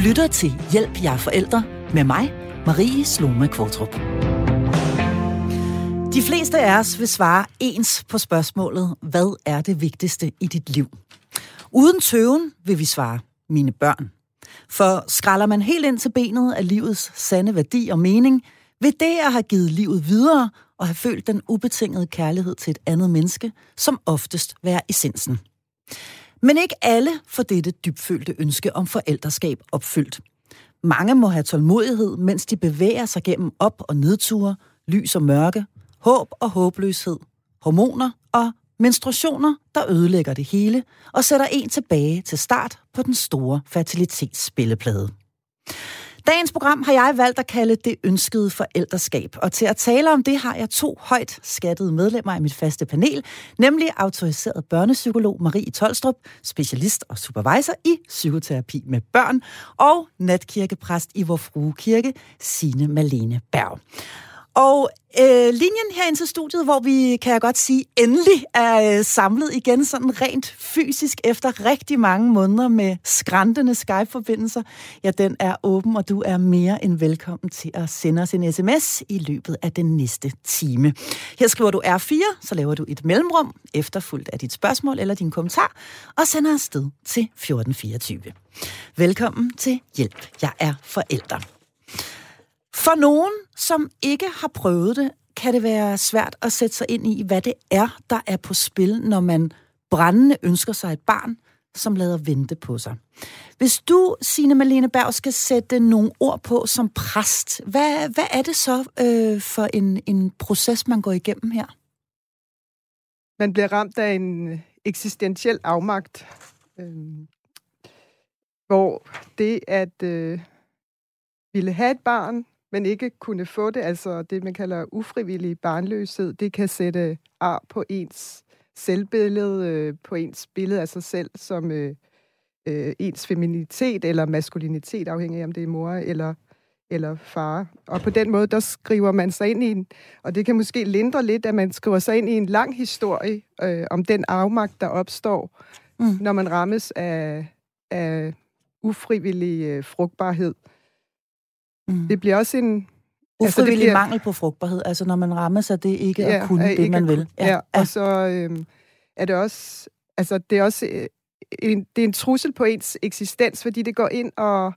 lytter til Hjælp jer forældre med mig, Marie Sloma Kvartrup. De fleste af os vil svare ens på spørgsmålet, hvad er det vigtigste i dit liv? Uden tøven vil vi svare, mine børn. For skralder man helt ind til benet af livets sande værdi og mening, vil det at have givet livet videre og have følt den ubetingede kærlighed til et andet menneske, som oftest være essensen. Men ikke alle får dette dybfølte ønske om forældreskab opfyldt. Mange må have tålmodighed, mens de bevæger sig gennem op- og nedture, lys og mørke, håb og håbløshed, hormoner og menstruationer, der ødelægger det hele og sætter en tilbage til start på den store fertilitetsspilleplade. Dagens program har jeg valgt at kalde det ønskede forældreskab, og til at tale om det har jeg to højt skattede medlemmer i mit faste panel, nemlig autoriseret børnepsykolog Marie Tolstrup, specialist og supervisor i psykoterapi med børn, og natkirkepræst i Vor Frue Kirke, Signe Malene Berg. Og øh, linjen her ind til studiet, hvor vi, kan jeg godt sige, endelig er øh, samlet igen sådan rent fysisk efter rigtig mange måneder med skræntende Skype-forbindelser, ja, den er åben, og du er mere end velkommen til at sende os en sms i løbet af den næste time. Her skriver du R4, så laver du et mellemrum, efterfulgt af dit spørgsmål eller din kommentar, og sender afsted til 1424. Velkommen til Hjælp, jeg er forælder. For nogen, som ikke har prøvet det, kan det være svært at sætte sig ind i, hvad det er, der er på spil, når man brændende ønsker sig et barn, som lader vente på sig. Hvis du, Signe Malene Berg, skal sætte nogle ord på som præst, hvad, hvad er det så øh, for en, en proces, man går igennem her? Man bliver ramt af en øh, eksistentiel afmagt, øh, hvor det at øh, ville have et barn, men ikke kunne få det, altså det, man kalder ufrivillig barnløshed, det kan sætte ar på ens selvbillede, øh, på ens billede af sig selv som øh, øh, ens feminitet eller maskulinitet, afhængig af om det er mor eller, eller far. Og på den måde, der skriver man sig ind i en, og det kan måske lindre lidt, at man skriver sig ind i en lang historie øh, om den afmagt, der opstår, mm. når man rammes af, af ufrivillig øh, frugtbarhed. Mm. Det bliver også en... Ufrivillig altså, det bliver, mangel på frugtbarhed, altså når man rammer sig, det ikke ja, at kunne det, man vil. Ja, ja. og så øh, er det også... Altså, det er også øh, en, det er en trussel på ens eksistens, fordi det går ind og,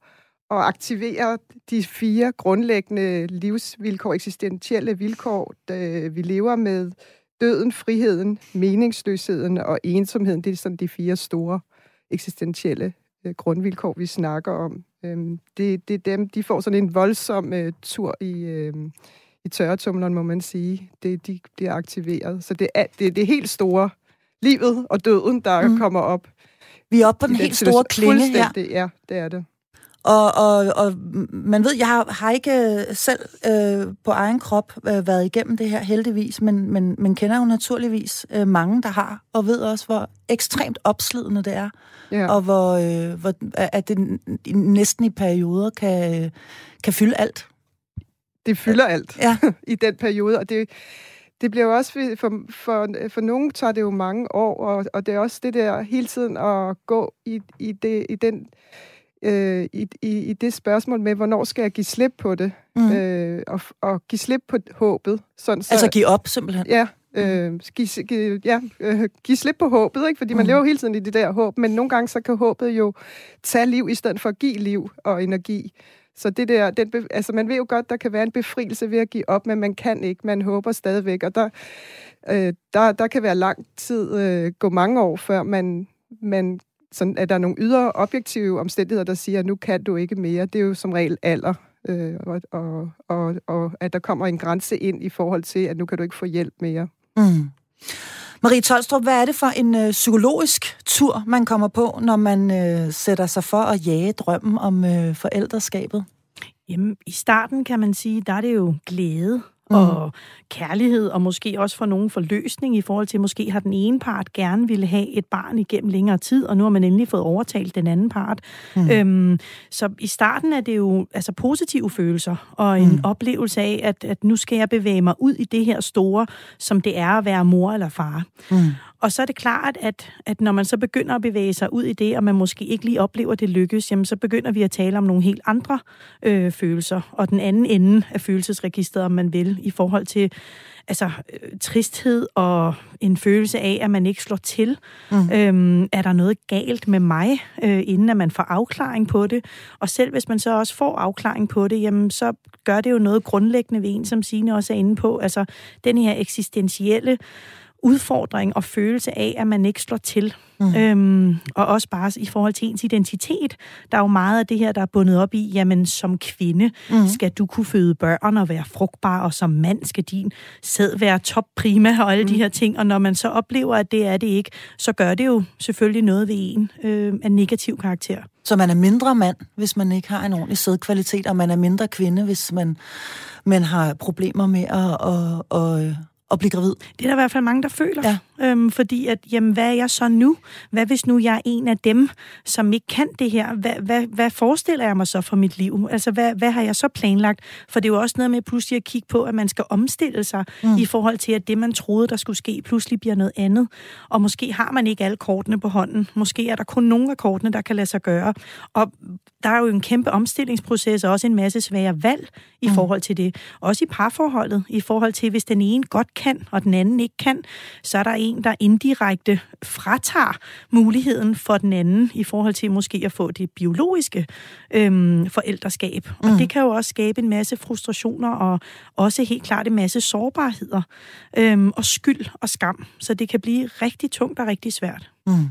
og aktiverer de fire grundlæggende livsvilkår, eksistentielle vilkår, der vi lever med. Døden, friheden, meningsløsheden og ensomheden, det er sådan de fire store eksistentielle øh, grundvilkår, vi snakker om. Øhm, det, det er dem, de får sådan en voldsom øh, tur i, øh, i tørretumleren, må man sige. Det, de, de er aktiveret. Så det er, det, det er helt store livet og døden, der mm. kommer op. Vi er oppe på den helt store klinge her. Ja, det er det. Og, og, og man ved, jeg har, har ikke øh, selv øh, på egen krop øh, været igennem det her heldigvis, men, men, men kender jo naturligvis øh, mange, der har, og ved også, hvor ekstremt opslidende det er, ja. og hvor, øh, hvor at det næsten i perioder kan, kan fylde alt. Det fylder alt ja. i den periode, og det, det bliver jo også, for, for, for nogen tager det jo mange år, og, og det er også det der hele tiden at gå i, i, det, i den øh, i, i, i det spørgsmål med, hvornår skal jeg give slip på det, mm. øh, og, og give slip på håbet. Sådan, så, altså give op, simpelthen? Ja, øh, give, give, ja, øh, give slip på håbet, ikke? fordi man mm. lever hele tiden i det der håb, men nogle gange så kan håbet jo tage liv, i stedet for at give liv og energi. Så det der, den, altså man ved jo godt, der kan være en befrielse ved at give op, men man kan ikke, man håber stadigvæk, og der, øh, der, der kan være lang tid, øh, gå mange år, før man, man sådan, at der er nogle ydre objektive omstændigheder, der siger, at nu kan du ikke mere. Det er jo som regel alder, øh, og, og, og, og at der kommer en grænse ind i forhold til, at nu kan du ikke få hjælp mere. Mm. Marie Tolstrup, hvad er det for en øh, psykologisk tur, man kommer på, når man øh, sætter sig for at jage drømmen om øh, forældreskabet? Jamen, i starten kan man sige, der er det jo glæde mm. og kærlighed, og måske også for nogen forløsning i forhold til, måske har den ene part gerne ville have et barn igennem længere tid, og nu har man endelig fået overtalt den anden part. Mm. Øhm, så i starten er det jo altså positive følelser, og en mm. oplevelse af, at, at nu skal jeg bevæge mig ud i det her store, som det er at være mor eller far. Mm. Og så er det klart, at, at når man så begynder at bevæge sig ud i det, og man måske ikke lige oplever, at det lykkes, jamen så begynder vi at tale om nogle helt andre øh, følelser. Og den anden ende af følelsesregisteret, om man vil, i forhold til altså, øh, tristhed og en følelse af, at man ikke slår til. Mm. Øhm, er der noget galt med mig, øh, inden at man får afklaring på det? Og selv hvis man så også får afklaring på det, jamen så gør det jo noget grundlæggende ved en, som Signe også er inde på. Altså den her eksistentielle udfordring og følelse af, at man ikke slår til. Mm. Øhm, og også bare i forhold til ens identitet. Der er jo meget af det her, der er bundet op i, jamen som kvinde mm. skal du kunne føde børn og være frugtbar, og som mand skal din sæd være top prima og alle mm. de her ting. Og når man så oplever, at det er det ikke, så gør det jo selvfølgelig noget ved en øh, af negativ karakter. Så man er mindre mand, hvis man ikke har en ordentlig sædkvalitet, og man er mindre kvinde, hvis man, man har problemer med at, at, at, at blive gravid. Det er der i hvert fald mange, der føler. Ja. Øhm, fordi at, jamen, hvad er jeg så nu? Hvad hvis nu jeg er en af dem, som ikke kan det her? Hvad, hvad, hvad forestiller jeg mig så for mit liv? Altså, hvad, hvad har jeg så planlagt? For det er jo også noget med pludselig at kigge på, at man skal omstille sig mm. i forhold til, at det, man troede, der skulle ske, pludselig bliver noget andet. Og måske har man ikke alle kortene på hånden. Måske er der kun nogle af kortene, der kan lade sig gøre. Og der er jo en kæmpe omstillingsproces, og også en masse svære valg i mm. forhold til det. Også i parforholdet, i forhold til, hvis den ene godt kan, og den anden ikke kan, så er der en, der indirekte fratager muligheden for den anden i forhold til måske at få det biologiske øhm, forældreskab. Mm. Og det kan jo også skabe en masse frustrationer og også helt klart en masse sårbarheder øhm, og skyld og skam. Så det kan blive rigtig tungt og rigtig svært. Mm.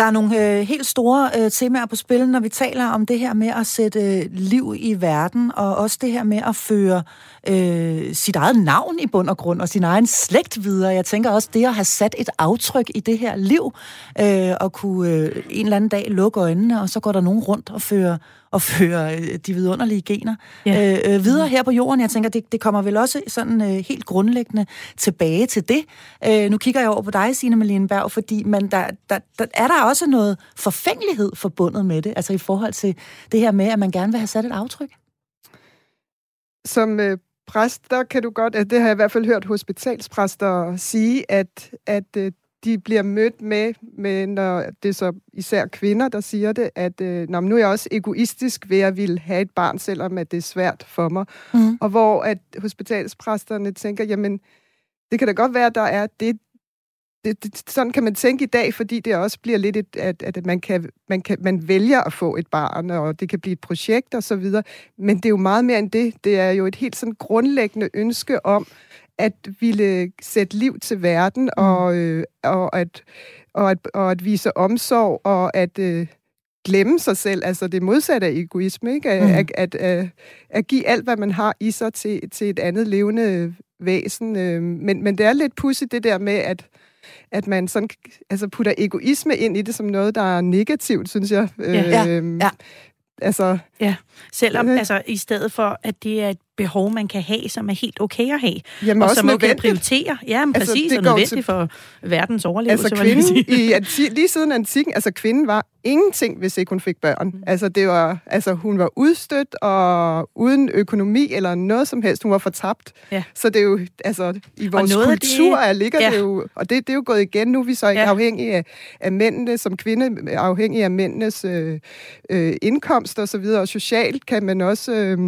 Der er nogle øh, helt store øh, temaer på spil, når vi taler om det her med at sætte øh, liv i verden, og også det her med at føre øh, sit eget navn i bund og grund, og sin egen slægt videre. Jeg tænker også det at have sat et aftryk i det her liv, øh, og kunne øh, en eller anden dag lukke øjnene, og så går der nogen rundt og fører og føre øh, de vidunderlige gener ja. øh, øh, videre her på jorden. Jeg tænker, det, det kommer vel også sådan øh, helt grundlæggende tilbage til det. Øh, nu kigger jeg over på dig, Signe Malene Berg, fordi man, der, der, der, er der også noget forfængelighed forbundet med det, altså i forhold til det her med, at man gerne vil have sat et aftryk? Som øh, præst, der kan du godt, at det har jeg i hvert fald hørt hospitalspræster sige, at, at øh, de bliver mødt med, med, når det er så især kvinder, der siger det, at øh, Nå, nu er jeg også egoistisk ved at ville have et barn, selvom at det er svært for mig. Mm. Og hvor at hospitalspræsterne tænker, jamen, det kan da godt være, at der er det, det, det, sådan kan man tænke i dag, fordi det også bliver lidt, et, at, at man, kan, man, kan, man vælger at få et barn, og det kan blive et projekt og så videre. Men det er jo meget mere end det. Det er jo et helt sådan grundlæggende ønske om, at ville sætte liv til verden, mm. og, øh, og, at, og, at, og at vise omsorg, og at øh, glemme sig selv, altså det modsatte af egoisme, ikke? At, mm. at, at, at, at give alt, hvad man har i sig til, til et andet levende væsen. Øh, men, men det er lidt pudsigt det der med, at at man sådan, altså putter egoisme ind i det som noget, der er negativt, synes jeg. Ja, øh, ja. Altså, ja, selvom øh, altså, i stedet for, at det er et behov, man kan have, som er helt okay at have. Jamen, og som man kan prioritere. Ja, men altså, præcis, det og nødvendigt til, for verdens overlevelse. Altså kvinden, i anti, lige siden antikken, altså kvinden var ingenting, hvis ikke hun fik børn. Mm. Altså, det var, altså hun var udstødt og uden økonomi eller noget som helst. Hun var fortabt. Ja. Så det er jo, altså, i vores kultur det, er, ligger ja. det jo, og det, det er jo gået igen. Nu er vi så ikke ja. afhængige af, af mændene, som kvinde, afhængige af mændenes øh, øh, indkomst og så videre. Og socialt kan man også øh,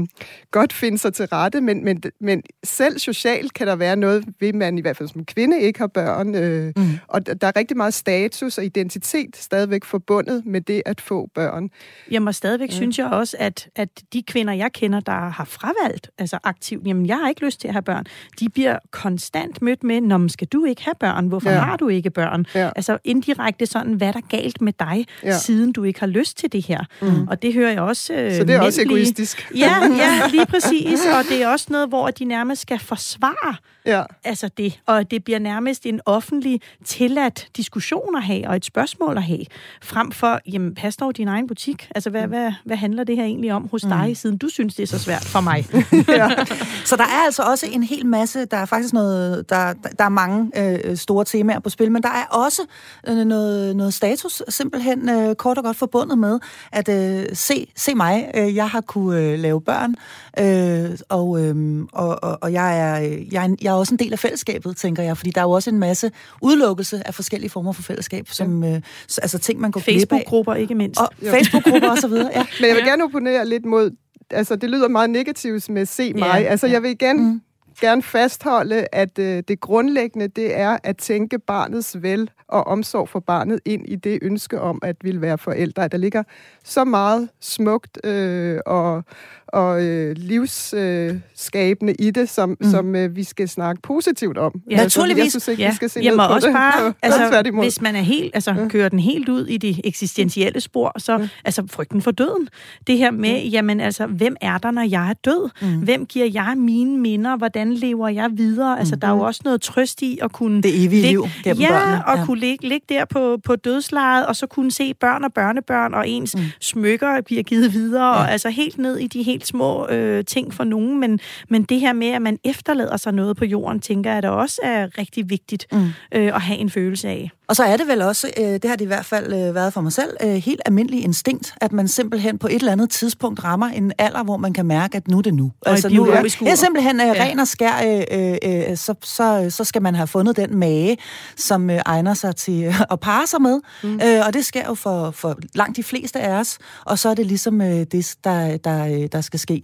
godt finde sig til rette, men, men, men selv socialt kan der være noget ved, man i hvert fald som kvinde ikke har børn. Øh, mm. Og der er rigtig meget status og identitet stadigvæk forbundet med det at få børn. Jamen og stadigvæk ja. synes jeg også, at, at de kvinder, jeg kender, der har fravalgt, altså aktivt, jamen jeg har ikke lyst til at have børn, de bliver konstant mødt med, Nå, skal du ikke have børn? Hvorfor ja. har du ikke børn? Ja. Altså indirekte sådan, hvad er der galt med dig, ja. siden du ikke har lyst til det her? Mm. Og det hører jeg også øh, Så det er også egoistisk. Ja, ja, lige præcis. Og det er også noget, hvor de nærmest skal forsvare ja. altså det. Og det bliver nærmest en offentlig tilladt diskussion at have, og et spørgsmål at have, frem for, jamen, pas dog din egen butik. Altså, hvad, mm. hvad, hvad handler det her egentlig om hos dig, mm. siden du synes, det er så svært for mig? ja. Så der er altså også en hel masse, der er faktisk noget, der, der er mange øh, store temaer på spil, men der er også øh, noget, noget status, simpelthen øh, kort og godt forbundet med, at øh, se, se mig, øh, jeg har kunne øh, lave børn, øh, Øh, og, øh, og, og, og jeg, er, jeg, er, jeg er også en del af fællesskabet, tænker jeg, fordi der er jo også en masse udelukkelse af forskellige former for fællesskab, som, ja. øh, altså ting, man går Facebook-grupper ikke mindst. Og Facebook-grupper og så videre, ja. Men jeg vil gerne opponere lidt mod, altså det lyder meget negativt med se mig. Ja, altså ja. jeg vil igen mm gerne fastholde, at øh, det grundlæggende, det er at tænke barnets vel og omsorg for barnet ind i det ønske om at ville være forældre. Der ligger så meget smukt øh, og, og øh, livsskabende øh, i det, som, mm. som øh, vi skal snakke positivt om. Ja, altså, naturligvis. Jeg synes ikke, ja. vi skal se Jamen, ned på også det. Bare, altså, hvis man er helt, altså, ja. kører den helt ud i det eksistentielle spor, så ja. altså frygten for døden. Det her med, ja. jamen altså, hvem er der, når jeg er død? Mm. Hvem giver jeg mine minder? Hvordan lever jeg videre? Altså, mm. der er jo også noget trøst i at kunne... Det evige liv gennem ja, børnene. og kunne ligge, ligge der på, på dødslejet, og så kunne se børn og børnebørn, og ens mm. smykker bliver givet videre, ja. og altså helt ned i de helt små øh, ting for nogen, men, men det her med, at man efterlader sig noget på jorden, tænker jeg, der også er rigtig vigtigt mm. øh, at have en følelse af. Og så er det vel også, øh, det har det i hvert fald øh, været for mig selv, øh, helt almindelig instinkt, at man simpelthen på et eller andet tidspunkt rammer en alder, hvor man kan mærke, at nu er det nu. Og altså, nu er, det er simpelthen øh, ren og skær, øh, øh, så, så, så skal man have fundet den mage, som øh, egner sig til øh, at parre sig med. Mm. Øh, og det sker jo for, for langt de fleste af os, og så er det ligesom øh, det, der, der, der skal ske.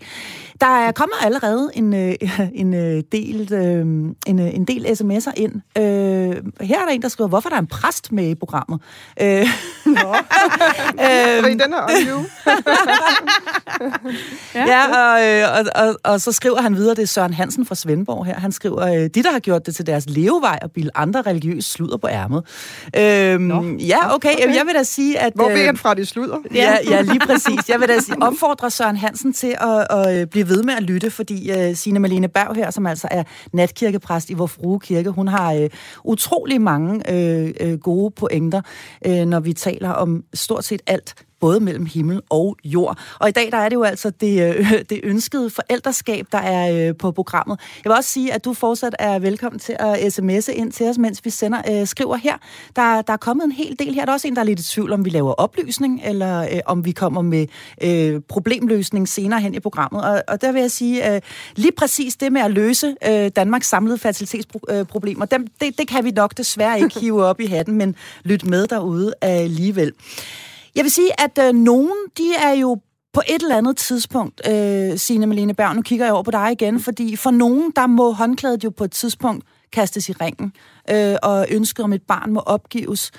Der er kommet allerede en, øh, en, del, øh, en, en del sms'er ind. Øh, her er der en, der skriver, hvorfor der er en præst med i programmet. Øh, Nå. øhm, den her ja, ja og, øh, og, og, og så skriver han videre, det er Søren Hansen fra Svendborg her, han skriver, øh, de der har gjort det til deres levevej og bilde andre religiøse sluder på ærmet. Øhm, ja, okay, okay. jeg vil da sige, at... Hvor ved øh, han fra, de sluder? Ja, ja, lige præcis. Jeg vil da sige, opfordre Søren Hansen til at, at blive ved med at lytte, fordi uh, Signe Malene Berg her, som altså er natkirkepræst i Vor Frue Kirke, hun har uh, utrolig mange uh, gode pointer, øh, når vi taler om stort set alt både mellem himmel og jord. Og i dag der er det jo altså det, øh, det ønskede forældreskab, der er øh, på programmet. Jeg vil også sige, at du fortsat er velkommen til at sms'e ind til os, mens vi sender, øh, skriver her. Der, der er kommet en hel del her. Der er også en, der er lidt i tvivl, om vi laver oplysning, eller øh, om vi kommer med øh, problemløsning senere hen i programmet. Og, og der vil jeg sige, øh, lige præcis det med at løse øh, Danmarks samlede fertilitetsproblemer, øh, dem, det, det kan vi nok desværre ikke hive op i hatten, men lyt med derude øh, alligevel. Jeg vil sige, at øh, nogen, de er jo på et eller andet tidspunkt, øh, Signe Malene Berg, nu kigger jeg over på dig igen, fordi for nogen, der må håndklædet jo på et tidspunkt kastes i ringen, øh, og ønsket om et barn må opgives.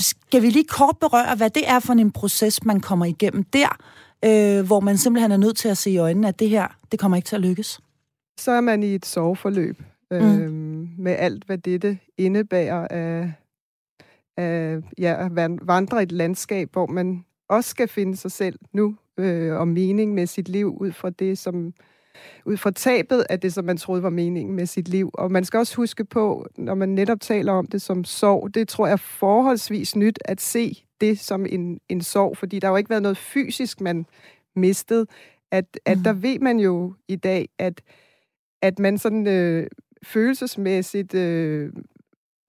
Skal vi lige kort berøre, hvad det er for en proces, man kommer igennem der, øh, hvor man simpelthen er nødt til at se i øjnene, at det her, det kommer ikke til at lykkes? Så er man i et soveforløb, øh, mm. med alt, hvad dette indebærer af øh, ja, at vandre et landskab, hvor man også skal finde sig selv nu øh, og mening med sit liv ud fra det, som ud fra tabet af det, som man troede var meningen med sit liv. Og man skal også huske på, når man netop taler om det som sorg, det tror jeg er forholdsvis nyt at se det som en, en sorg, fordi der har jo ikke været noget fysisk, man mistede. At, at mm. der ved man jo i dag, at, at man sådan øh, følelsesmæssigt øh,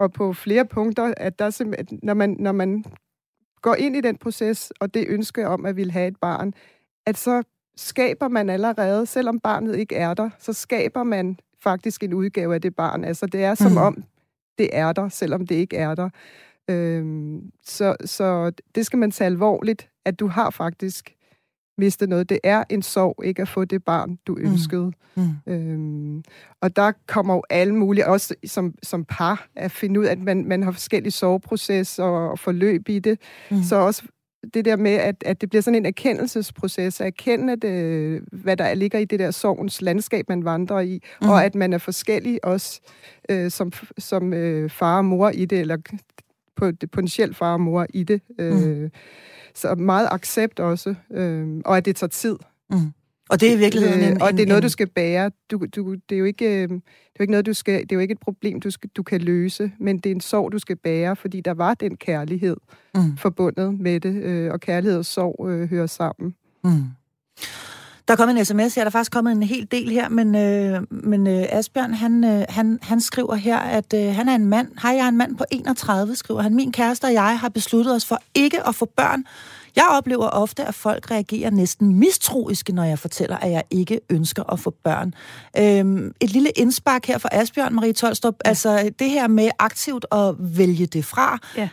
og på flere punkter, at der simpelthen, når man, når man går ind i den proces, og det ønske om at vil have et barn, at så skaber man allerede, selvom barnet ikke er der, så skaber man faktisk en udgave af det barn. Altså det er som mm. om, det er der, selvom det ikke er der. Øhm, så, så det skal man tage alvorligt, at du har faktisk miste noget. Det er en sorg ikke at få det barn, du mm. ønskede. Mm. Mm. Øhm, og der kommer jo alle mulige, også som, som par, at finde ud af, at man, man har forskellige sorgprocesser og, og forløb i det. Mm. Så også det der med, at, at det bliver sådan en erkendelsesproces, at erkende, det, hvad der ligger i det der sorgens landskab, man vandrer i, mm. og at man er forskellig også øh, som, som øh, far og mor i det, eller potentielt far og mor i det. Øh, mm. Så meget accept også, øh, og at det tager tid. Mm. Og det er i virkeligheden en, Og det er noget, du skal bære. Du, du, det, er jo ikke, øh, det er jo ikke noget, du skal... Det er jo ikke et problem, du, skal, du kan løse, men det er en sorg, du skal bære, fordi der var den kærlighed mm. forbundet med det, øh, og kærlighed og sorg øh, hører sammen. Mm. Der er kommet en sms her, der er faktisk kommet en hel del her, men, øh, men øh, Asbjørn, han, øh, han, han skriver her, at øh, han er en mand. Hej, jeg er en mand på 31, skriver han. Min kæreste og jeg har besluttet os for ikke at få børn. Jeg oplever ofte, at folk reagerer næsten mistroiske, når jeg fortæller, at jeg ikke ønsker at få børn. Øhm, et lille indspark her fra Asbjørn, Marie Tolstrup. Ja. Altså det her med aktivt at vælge det fra, ja.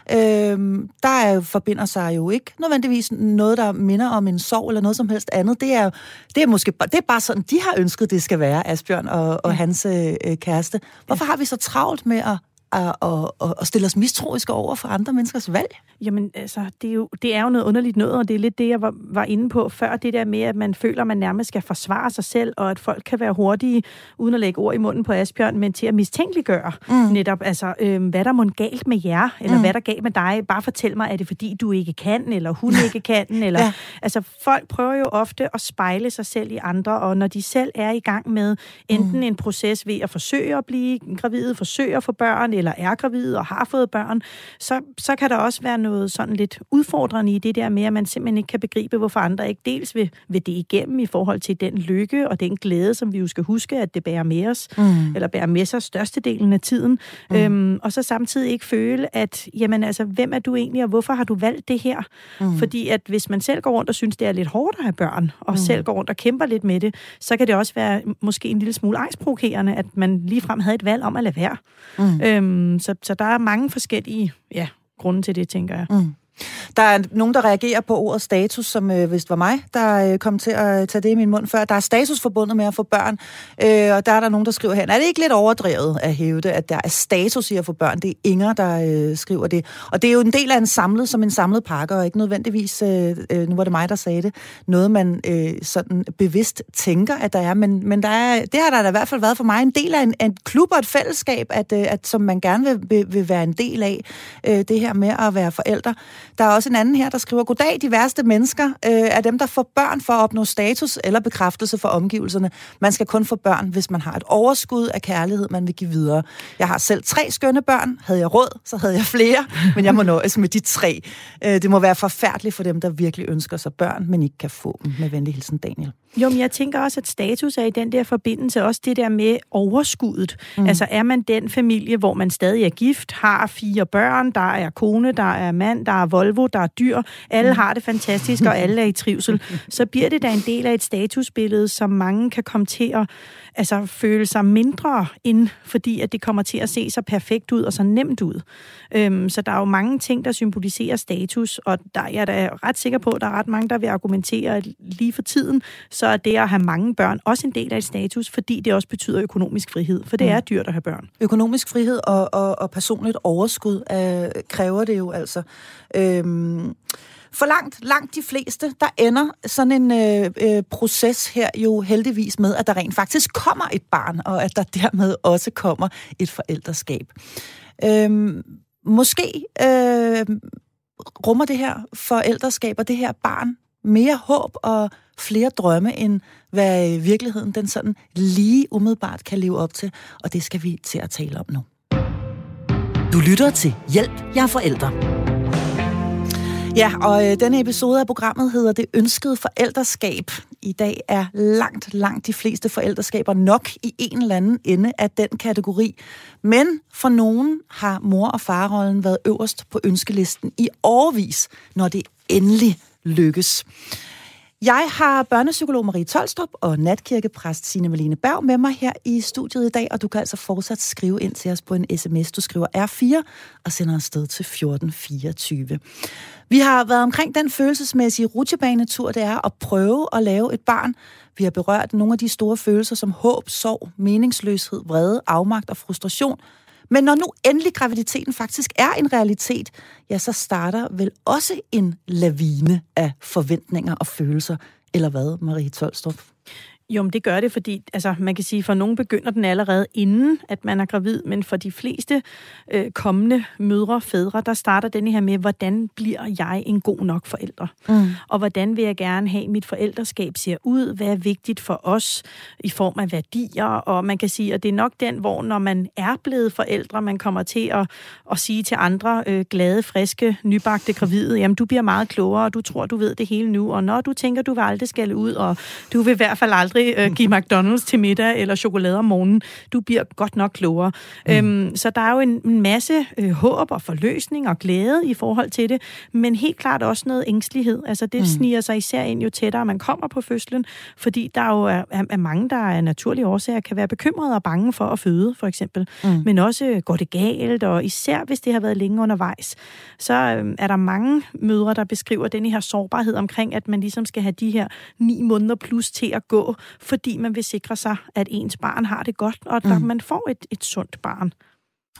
øhm, der er, forbinder sig jo ikke nødvendigvis noget, der minder om en sorg eller noget som helst andet. Det er, det er måske det er bare sådan, de har ønsket, det skal være, Asbjørn og, og ja. hans øh, kæreste. Hvorfor ja. har vi så travlt med at at, at, at stille os mistroiske over for andre menneskers valg? Jamen, altså, det er, jo, det er jo noget underligt noget, og det er lidt det, jeg var, var inde på før, det der med, at man føler, at man nærmest skal forsvare sig selv, og at folk kan være hurtige, uden at lægge ord i munden på Asbjørn, men til at mistænkeliggøre mm. netop, altså, øh, hvad der må galt med jer, eller mm. hvad der galt med dig, bare fortæl mig, er det fordi, du ikke kan, eller hun ikke kan, eller, ja. altså, folk prøver jo ofte at spejle sig selv i andre, og når de selv er i gang med enten mm. en proces ved at forsøge at blive gravid, forsøge at få børn, eller er gravid og har fået børn, så, så kan der også være noget sådan lidt udfordrende i det der med, at man simpelthen ikke kan begribe, hvorfor andre ikke dels vil, vil det igennem i forhold til den lykke og den glæde, som vi jo skal huske, at det bærer med os, mm. eller bærer med sig størstedelen af tiden, mm. øhm, og så samtidig ikke føle, at jamen altså, hvem er du egentlig, og hvorfor har du valgt det her? Mm. Fordi at hvis man selv går rundt og synes, det er lidt hårdt at have børn, og mm. selv går rundt og kæmper lidt med det, så kan det også være måske en lille smule angstprovokerende, at man ligefrem havde et valg om at lade være. Mm. Øhm, Øhm, så, så der er mange forskellige ja, grunde til det, tænker jeg. Mm. Der er nogen, der reagerer på ordet status, som øh, vist var mig, der øh, kom til at øh, tage det i min mund før. Der er status forbundet med at få børn, øh, og der er der nogen, der skriver her, er det ikke lidt overdrevet at hæve det, at der er status i at få børn? Det er Inger, der øh, skriver det. Og det er jo en del af en samlet, som en samlet pakke, og ikke nødvendigvis, øh, øh, nu var det mig, der sagde det, noget man øh, sådan bevidst tænker, at der er, men, men der er, det har der da i hvert fald været for mig en del af en, en klub og et fællesskab, at, øh, at, som man gerne vil, vil, vil være en del af, øh, det her med at være forældre. Der er også en anden her, der skriver, Goddag, de værste mennesker øh, er dem, der får børn for at opnå status eller bekræftelse for omgivelserne. Man skal kun få børn, hvis man har et overskud af kærlighed, man vil give videre. Jeg har selv tre skønne børn. Havde jeg råd, så havde jeg flere, men jeg må nøjes med de tre. Øh, det må være forfærdeligt for dem, der virkelig ønsker sig børn, men ikke kan få dem. Med venlig hilsen, Daniel. Jo, men jeg tænker også, at status er i den der forbindelse også det der med overskuddet. Mm. Altså er man den familie, hvor man stadig er gift, har fire børn, der er kone, der er mand, der er Volvo, der er dyr, alle mm. har det fantastisk, og alle er i trivsel, så bliver det da en del af et statusbillede, som mange kan komme til at altså, føle sig mindre ind, fordi at det kommer til at se så perfekt ud og så nemt ud. Øhm, så der er jo mange ting, der symboliserer status, og der, jeg er da ret sikker på, at der er ret mange, der vil argumentere, at lige for tiden, så er det at have mange børn også en del af et status, fordi det også betyder økonomisk frihed, for det mm. er dyrt at have børn. Økonomisk frihed og, og, og personligt overskud øh, kræver det jo altså. Øhm for langt, langt de fleste, der ender sådan en øh, øh, proces her jo heldigvis med, at der rent faktisk kommer et barn, og at der dermed også kommer et forældreskab. Øhm, måske øh, rummer det her forældreskab og det her barn mere håb og flere drømme, end hvad øh, virkeligheden den sådan lige umiddelbart kan leve op til. Og det skal vi til at tale om nu. Du lytter til Hjælp, jeg er forældre. Ja, og øh, denne episode af programmet hedder Det ønskede forældreskab. I dag er langt, langt de fleste forældreskaber nok i en eller anden ende af den kategori. Men for nogen har mor- og farrollen været øverst på ønskelisten i årvis, når det endelig lykkes. Jeg har børnepsykolog Marie Tolstrup og natkirkepræst Signe Malene Berg med mig her i studiet i dag, og du kan altså fortsat skrive ind til os på en sms. Du skriver R4 og sender afsted til 1424. Vi har været omkring den følelsesmæssige rutsjebanetur, det er at prøve at lave et barn. Vi har berørt nogle af de store følelser som håb, sorg, meningsløshed, vrede, afmagt og frustration. Men når nu endelig graviditeten faktisk er en realitet, ja, så starter vel også en lavine af forventninger og følelser. Eller hvad, Marie Tolstrup? Jo, men det gør det, fordi altså, man kan sige, for nogen begynder den allerede inden, at man er gravid, men for de fleste øh, kommende mødre og fædre, der starter den her med, hvordan bliver jeg en god nok forældre? Mm. Og hvordan vil jeg gerne have, mit forældreskab ser ud? Hvad er vigtigt for os i form af værdier? Og man kan sige, at det er nok den, hvor når man er blevet forældre, man kommer til at, at sige til andre øh, glade, friske, nybagte gravide, jamen du bliver meget klogere, og du tror, du ved det hele nu, og når du tænker, du vil aldrig skal ud, og du vil i hvert fald aldrig aldrig øh, give McDonald's til middag eller chokolade om morgenen. Du bliver godt nok klogere. Mm. Øhm, så der er jo en, en masse øh, håb og forløsning og glæde i forhold til det, men helt klart også noget ængstelighed. Altså det mm. sniger sig især ind, jo tættere man kommer på fødslen, fordi der jo er, er, er mange, der af naturlige årsager kan være bekymrede og bange for at føde, for eksempel. Mm. Men også går det galt, og især hvis det har været længe undervejs, så øh, er der mange mødre, der beskriver den her sårbarhed omkring, at man ligesom skal have de her ni måneder plus til at gå, fordi man vil sikre sig, at ens barn har det godt, og at mm. man får et, et sundt barn.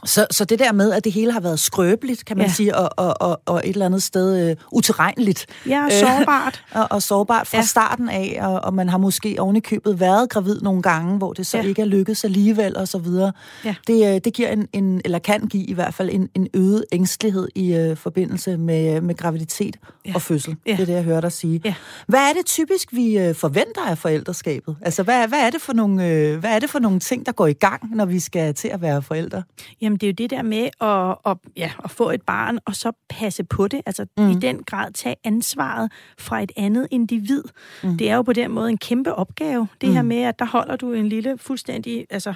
Så, så det der med, at det hele har været skrøbeligt, kan man ja. sige, og, og, og, og et eller andet sted uh, utilregneligt. Ja, og sårbart. Øh, og, og sårbart fra ja. starten af, og, og man har måske oven i købet været gravid nogle gange, hvor det så ja. ikke er lykkedes alligevel, og så videre. Ja. Det, uh, det giver en, en, eller kan give i hvert fald en, en øget ængstelighed i uh, forbindelse med, med graviditet ja. og fødsel. Ja. Det er det, jeg hører dig sige. Ja. Hvad er det typisk, vi forventer af forældreskabet? Altså, hvad, hvad, er det for nogle, uh, hvad er det for nogle ting, der går i gang, når vi skal til at være forældre? Ja, Jamen, det er jo det der med at, at, ja, at få et barn, og så passe på det. Altså mm. i den grad tage ansvaret fra et andet individ. Mm. Det er jo på den måde en kæmpe opgave. Det mm. her med, at der holder du en lille, fuldstændig, altså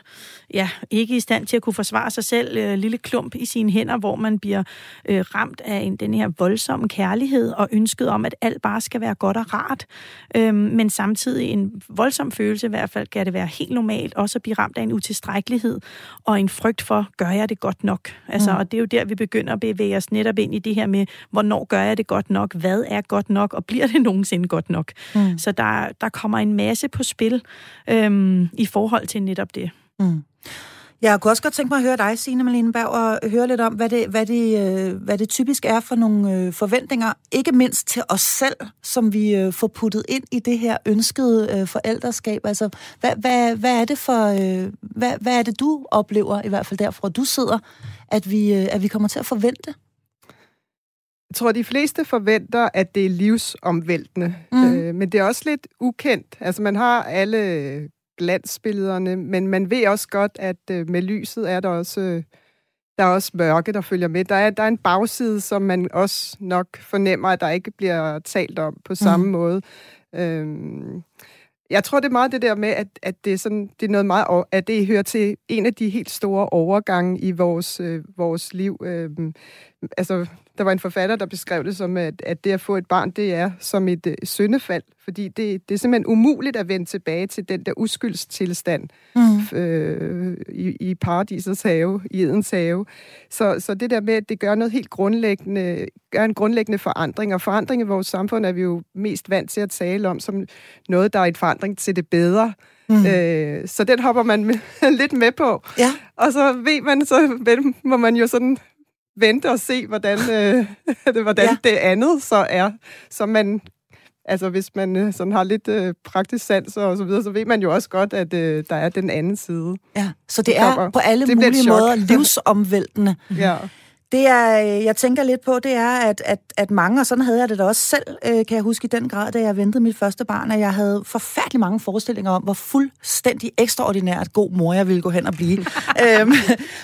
ja, ikke i stand til at kunne forsvare sig selv, øh, lille klump i sine hænder, hvor man bliver øh, ramt af en, den her voldsomme kærlighed og ønsket om, at alt bare skal være godt og rart. Øhm, men samtidig en voldsom følelse, i hvert fald kan det være helt normalt, også at blive ramt af en utilstrækkelighed og en frygt for, gør jeg det godt nok? Altså, mm. Og det er jo der, vi begynder at bevæge os netop ind i det her med, hvornår gør jeg det godt nok? Hvad er godt nok? Og bliver det nogensinde godt nok? Mm. Så der, der kommer en masse på spil øhm, i forhold til netop det. Mm. Jeg kunne også godt tænke mig at høre dig, Signe Malene Berg, og høre lidt om, hvad det, hvad det, øh, hvad det typisk er for nogle øh, forventninger, ikke mindst til os selv, som vi øh, får puttet ind i det her ønskede forældreskab. Altså, hvad, hvad, hvad, er det for, hvad, hvad er det, du oplever, i hvert fald derfra du sidder, at vi, at vi kommer til at forvente? Jeg tror, de fleste forventer, at det er livsomvæltende. Mm. Øh, men det er også lidt ukendt. Altså, man har alle glansbillederne, men man ved også godt, at øh, med lyset er der også, øh, der er også mørke, der følger med. Der er, der er en bagside, som man også nok fornemmer, at der ikke bliver talt om på samme mm. måde. Øhm, jeg tror, det er meget det der med, at, at det, er sådan, det er noget meget, at det hører til en af de helt store overgange i vores, øh, vores liv. Øhm, altså, der var en forfatter, der beskrev det som, at, at det at få et barn, det er som et øh, syndefald, fordi det, det er simpelthen umuligt at vende tilbage til den der uskyldstilstand mm. øh, i, i paradisets have, i Edens have. Så, så det der med, at det gør noget helt grundlæggende, gør en grundlæggende forandring, og forandring i vores samfund er vi jo mest vant til at tale om som noget, der er et forandring til det bedre. Mm. Øh, så den hopper man med, lidt med på. Ja. Og så ved man, så må man jo sådan vente og se, hvordan, øh, hvordan ja. det andet så er. Så man, altså hvis man øh, sådan har lidt øh, praktisk sans og så videre, så ved man jo også godt, at øh, der er den anden side. Ja, så det er på alle det mulige måder livsomvæltende. ja. Det er, øh, jeg tænker lidt på, det er, at, at, at mange, og sådan havde jeg det da også selv, øh, kan jeg huske i den grad, da jeg ventede mit første barn, at jeg havde forfærdelig mange forestillinger om, hvor fuldstændig ekstraordinært god mor jeg ville gå hen og blive. øhm,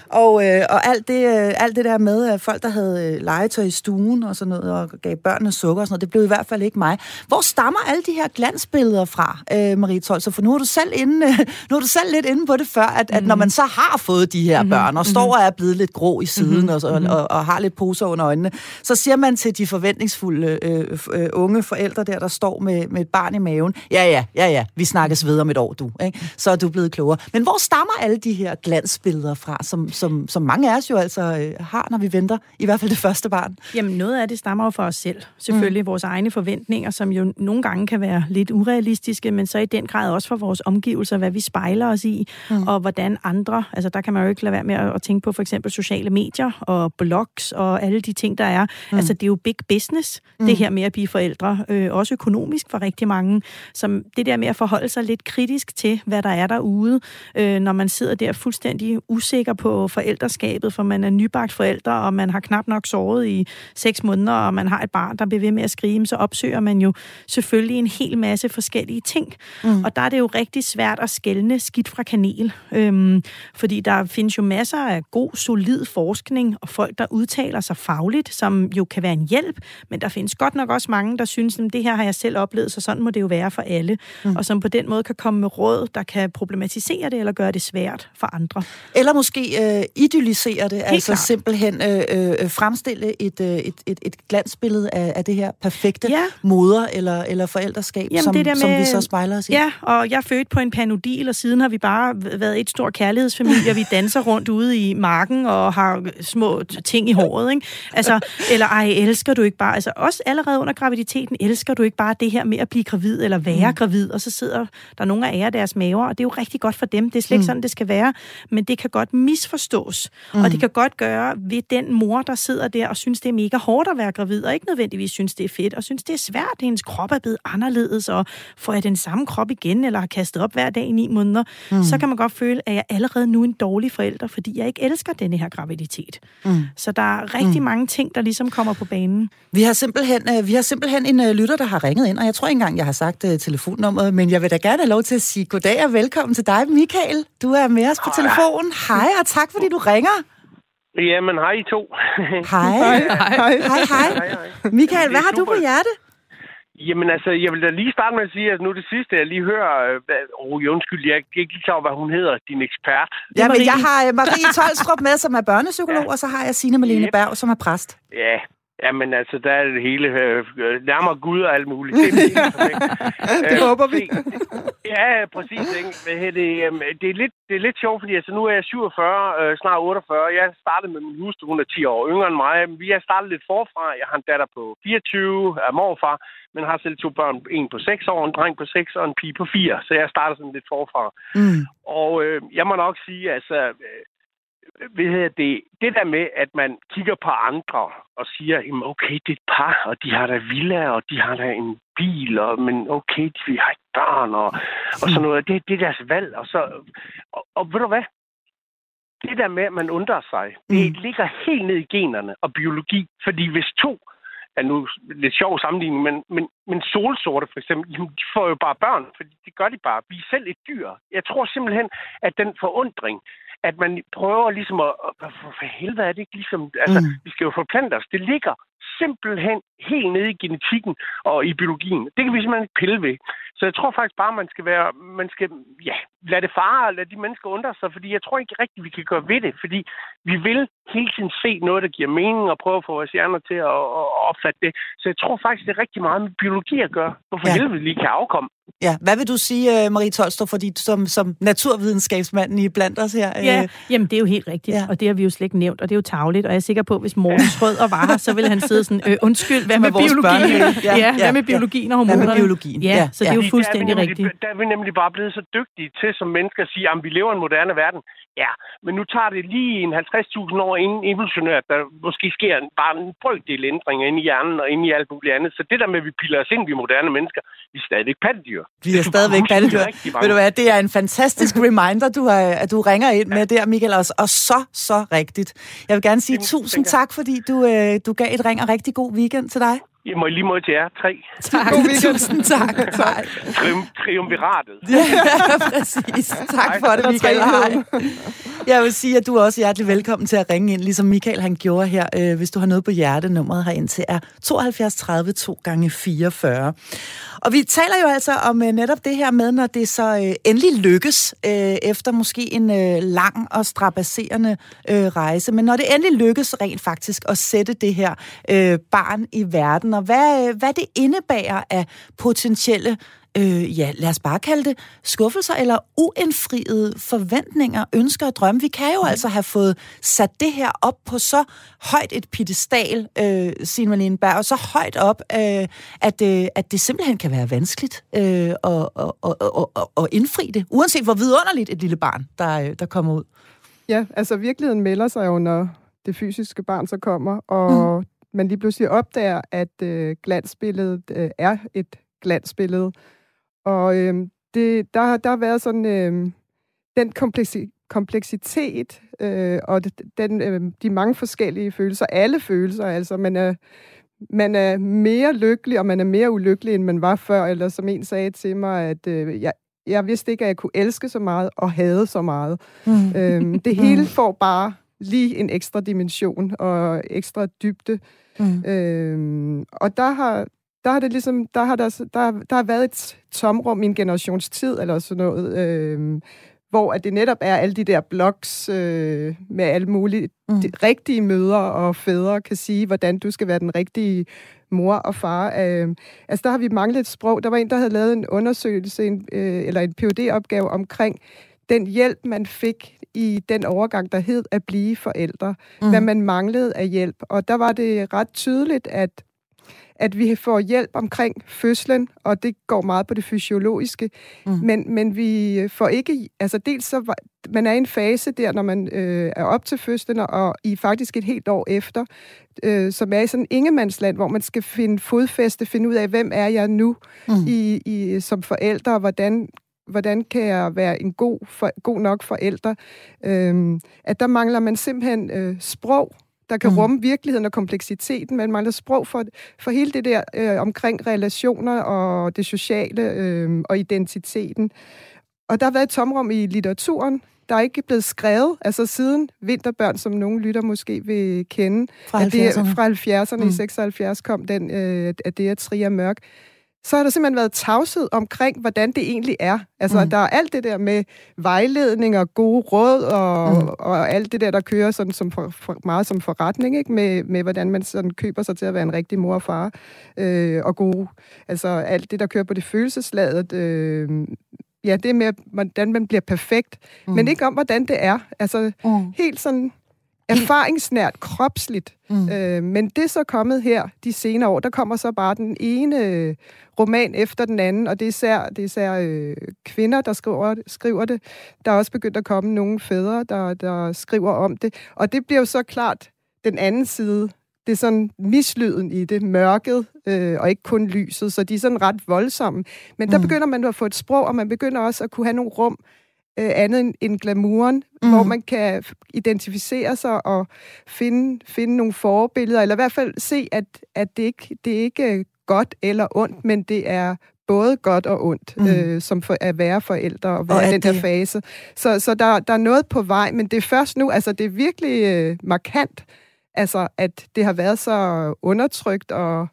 og øh, og alt, det, øh, alt det der med, at folk, der havde legetøj i stuen og sådan noget, og gav børnene sukker og sådan noget, det blev i hvert fald ikke mig. Hvor stammer alle de her glansbilleder fra, øh, Marie Tolser? For nu er du selv inde, nu er du selv lidt inde på det før, at, at når mhm. man så har fået de her mhm. børn, og står og er blevet lidt grå i siden, mm-hmm. og, og, og, og har lidt poser under øjnene, så siger man til de forventningsfulde øh, øh, unge forældre der, der står med, med et barn i maven, ja, ja, ja, ja, vi snakkes ved om et år, du. Ikke? Så er du blevet klogere. Men hvor stammer alle de her glansbilleder fra, som, som, som mange af os jo altså øh, har, når vi venter, i hvert fald det første barn? Jamen, noget af det stammer jo fra os selv. Selvfølgelig mm. vores egne forventninger, som jo nogle gange kan være lidt urealistiske, men så i den grad også for vores omgivelser, hvad vi spejler os i, mm. og hvordan andre, altså der kan man jo ikke lade være med at tænke på for eksempel sociale medier og blogs og alle de ting, der er. Mm. Altså, det er jo big business, mm. det her med at blive forældre. Øh, også økonomisk for rigtig mange. Som det der med at forholde sig lidt kritisk til, hvad der er derude, øh, når man sidder der fuldstændig usikker på forældreskabet, for man er nybagt forældre, og man har knap nok sovet i seks måneder, og man har et barn, der bliver ved med at skrige, så opsøger man jo selvfølgelig en hel masse forskellige ting. Mm. Og der er det jo rigtig svært at skælne skidt fra kanel. Øhm, fordi der findes jo masser af god, solid forskning, og folk, der udtaler sig fagligt, som jo kan være en hjælp, men der findes godt nok også mange, der synes, at det her har jeg selv oplevet, så sådan må det jo være for alle, mm. og som på den måde kan komme med råd, der kan problematisere det eller gøre det svært for andre. Eller måske øh, idealisere det, Helt altså klart. simpelthen øh, øh, fremstille et, øh, et, et, et glansbillede af, af det her perfekte ja. moder- eller, eller forældreskab, Jamen, som, det der med, som vi så spejler os i. Ja, og jeg født på en panodil, og siden har vi bare været et stort kærlighedsfamilie, og vi danser rundt ude i marken og har små ting i håret, ikke? Altså, eller ej, elsker du ikke bare, altså også allerede under graviditeten, elsker du ikke bare det her med at blive gravid eller være mm. gravid, og så sidder der nogle af jer deres maver, og det er jo rigtig godt for dem, det er slet ikke mm. sådan, det skal være, men det kan godt misforstås, mm. og det kan godt gøre ved den mor, der sidder der og synes, det er mega hårdt at være gravid, og ikke nødvendigvis synes, det er fedt, og synes, det er svært, at hendes krop er blevet anderledes, og får jeg den samme krop igen, eller har kastet op hver dag i ni måneder, mm. så kan man godt føle, at jeg allerede nu er en dårlig forælder, fordi jeg ikke elsker denne her graviditet. Mm. Så der er rigtig mm. mange ting, der ligesom kommer på banen. Vi har simpelthen, uh, vi har simpelthen en uh, lytter, der har ringet ind, og jeg tror ikke engang, jeg har sagt uh, telefonnummeret, men jeg vil da gerne have lov til at sige goddag og velkommen til dig, Michael. Du er med os på telefonen. Hej, og tak fordi du ringer. Jamen, hej I to. hej. hej. Hej, hej. hej. Michael, hvad har du på hjerte? Jamen altså, jeg vil da lige starte med at sige, at nu det sidste, jeg lige hører... Øh, oh, undskyld, jeg er ikke lige klar hvad hun hedder, din ekspert. Ja, men jeg har øh, Marie Tolstrup med, som er børnepsykolog, ja. og så har jeg Signe Malene yep. Berg, som er præst. Ja, Jamen altså, der er det hele øh, nærmere Gud og alt muligt. Det, det øh, håber vi. ja, præcis. Ikke? Det, øh, det, er lidt, det er lidt sjovt, fordi altså, nu er jeg 47, øh, snart 48. Jeg startede med min hustru, hun er 10 år yngre end mig. Vi har startet lidt forfra. Jeg har en datter på 24, er morfar, men har selv to børn. En på 6 år, en dreng på 6 og en pige på 4. Så jeg starter sådan lidt forfra. Mm. Og øh, jeg må nok sige, altså... Øh, ved det, det der med, at man kigger på andre og siger, jamen okay, det er et par, og de har da villa, og de har da en bil, og, men okay, de har ikke børn, og, og sådan noget. Det, det er deres valg. Og, så, og, og ved du hvad? Det der med, at man undrer sig, det mm. ligger helt ned i generne og biologi. Fordi hvis to er nu lidt sjov sammenligning, men, men, men solsorte for eksempel, de får jo bare børn, fordi det gør de bare. Vi er selv et dyr. Jeg tror simpelthen, at den forundring, at man prøver ligesom at, for, for helvede er det ikke ligesom, altså, mm. vi skal jo forplante os. Det ligger simpelthen helt nede i genetikken og i biologien. Det kan vi simpelthen ikke pille ved. Så jeg tror faktisk bare, man skal være, man skal, ja, lade det fare og lade de mennesker undre sig, fordi jeg tror ikke rigtigt, vi kan gøre ved det, fordi vi vil hele tiden se noget, der giver mening og prøve at få vores hjerner til at, at opfatte det. Så jeg tror faktisk, det er rigtig meget med biologi at gøre, hvorfor ja. helvede vi lige kan afkomme. Ja, hvad vil du sige, øh, Marie Tolstrup, fordi som, som naturvidenskabsmanden i blandt os her? Ja, øh... jamen det er jo helt rigtigt, ja. og det har vi jo slet ikke nævnt, og det er jo tavligt, og jeg er sikker på, at hvis Morten Rød og var her, så ville han sidde sådan, øh, undskyld, hvad med biologien? Ja, ja, ja, hvad med biologien og hormonerne? Hvad med biologien? Ja, ja, så det er jo fuldstændig der er rigtigt. Der er vi nemlig bare blevet så dygtige til som mennesker at sige, at vi lever i en moderne verden. Ja, men nu tager det lige en 50.000 år inden evolutionært, der måske sker en, bare en brøkdel ændringer inde i hjernen og inde i alt muligt andet. Så det der med, at vi piller os ind, vi moderne mennesker, vi er stadigvæk pattedyr. Vi er stadigvæk pattedyr. Ved du hvad, det er en fantastisk reminder, du, har, at du ringer ind med der, Michael, også, og så, så rigtigt. Jeg vil gerne sige Jamen, tusind tak, fordi du, øh, du gav et ring og rigtig god weekend til dig. Jeg må lige måde til jer. Tre. Tak. Tusind tak. tak. Trium- triumviratet. ja, præcis. Tak for det, Michael. Hej. Jeg vil sige, at du er også hjertelig velkommen til at ringe ind, ligesom Michael han gjorde her. Øh, hvis du har noget på hjerte, nummeret herind til er 72 30 2 gange 44. Og vi taler jo altså om uh, netop det her med, når det så uh, endelig lykkes, efter måske en lang og strabasserende uh, rejse, men når det endelig lykkes rent faktisk at sætte det her barn i verden, og hvad, hvad det indebærer af potentielle øh, ja, lad os bare kalde det skuffelser eller uindfriede forventninger, ønsker og drømme. Vi kan jo altså have fået sat det her op på så højt et pedestal, øh, Signe Malene Berg, og så højt op, øh, at, øh, at det simpelthen kan være vanskeligt øh, at, at, at, at, at indfri det, uanset hvor vidunderligt et lille barn, der, øh, der kommer ud. Ja, altså virkeligheden melder sig jo, når det fysiske barn så kommer, og mm. Man lige pludselig opdager, at øh, glansbilledet øh, er et glansbillede, og øh, det, der, der har været sådan øh, den kompleksi, kompleksitet øh, og den, øh, de mange forskellige følelser, alle følelser, altså man er, man er mere lykkelig, og man er mere ulykkelig, end man var før, eller som en sagde til mig, at øh, jeg, jeg vidste ikke, at jeg kunne elske så meget og hade så meget. Mm. Øhm, det hele får bare lige en ekstra dimension og ekstra dybde. Mm. Øhm, og der har, der har det ligesom, der har, der, der, der har været et tomrum i en generationstid, eller sådan noget, øh, hvor at det netop er alle de der blogs øh, med alle mulige mm. de rigtige møder og fædre kan sige, hvordan du skal være den rigtige mor og far. Øh, altså, der har vi manglet et sprog. Der var en, der havde lavet en undersøgelse, en, øh, eller en phd opgave omkring den hjælp, man fik i den overgang, der hed at blive forældre. Mm. Hvad man manglede af hjælp. Og der var det ret tydeligt, at at vi får hjælp omkring fødslen, og det går meget på det fysiologiske, mm. men, men vi får ikke, altså dels så, man er i en fase der, når man øh, er op til fødslen, og i faktisk et helt år efter, øh, som er i sådan en ingemandsland, hvor man skal finde fodfæste, finde ud af, hvem er jeg nu mm. i, i, som forældre, og hvordan hvordan kan jeg være en god, for, god nok forælder, øhm, at der mangler man simpelthen øh, sprog, der kan mm. rumme virkeligheden og kompleksiteten. Man mangler sprog for, for hele det der øh, omkring relationer og det sociale øh, og identiteten. Og der har været et tomrum i litteraturen. Der er ikke blevet skrevet, altså siden Vinterbørn, som nogle lytter måske vil kende. Fra 70'erne. Fra 70'erne mm. i 76 kom den, øh, at det er Tria Mørk så har der simpelthen været tavshed omkring, hvordan det egentlig er. Altså, mm. der er alt det der med vejledning og gode råd og, mm. og alt det der, der kører sådan som for, for, meget som forretning, ikke? Med, med hvordan man sådan køber sig til at være en rigtig mor og far øh, og gode. Altså, alt det, der kører på det følelsesladet. Øh, ja, det med, hvordan man bliver perfekt, mm. men ikke om, hvordan det er. Altså, mm. helt sådan erfaringsnært, kropsligt. Mm. Øh, men det er så kommet her de senere år. Der kommer så bare den ene roman efter den anden, og det er især, det er især øh, kvinder, der skriver, skriver det. Der er også begyndt at komme nogle fædre, der, der skriver om det. Og det bliver jo så klart den anden side. Det er sådan mislyden i det, mørket, øh, og ikke kun lyset, så de er sådan ret voldsomme. Men der mm. begynder man at få et sprog, og man begynder også at kunne have nogle rum, øh, andet end, end glamouren, mm. hvor man kan identificere sig og finde, finde nogle forbilleder, eller i hvert fald se, at, at det, ikke, det er ikke godt eller ondt, men det er både godt og ondt, mm. øh, som for, at være forældre og være i den det... der fase. Så, så der, der er noget på vej, men det er først nu, altså det er virkelig øh, markant, altså at det har været så undertrykt og,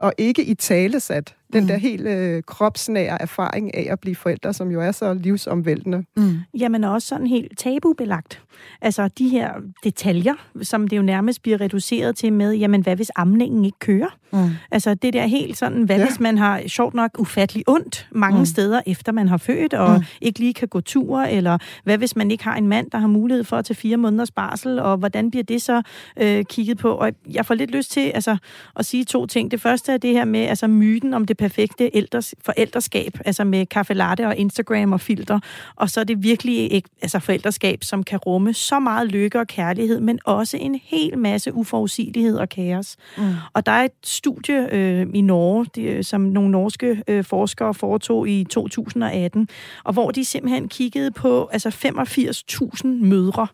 og ikke i talesat den mm. der helt øh, kropsnære erfaring af at blive forældre, som jo er så livsomvæltende. Mm. Jamen også sådan helt tabubelagt. Altså de her detaljer, som det jo nærmest bliver reduceret til med, jamen hvad hvis amningen ikke kører? Mm. Altså det der helt sådan, hvad ja. hvis man har sjovt nok ufattelig ondt mange mm. steder efter man har født, og mm. ikke lige kan gå tur, eller hvad hvis man ikke har en mand, der har mulighed for at tage fire måneders barsel, og hvordan bliver det så øh, kigget på? Og jeg får lidt lyst til altså, at sige to ting. Det første er det her med altså myten om det perfekte ældres, forældreskab, altså med kaffe latte og Instagram og filter, og så er det virkelig altså forældreskab, som kan rumme så meget lykke og kærlighed, men også en hel masse uforudsigelighed og kaos. Mm. Og der er et studie øh, i Norge, det, som nogle norske øh, forskere foretog i 2018, og hvor de simpelthen kiggede på altså 85.000 mødre,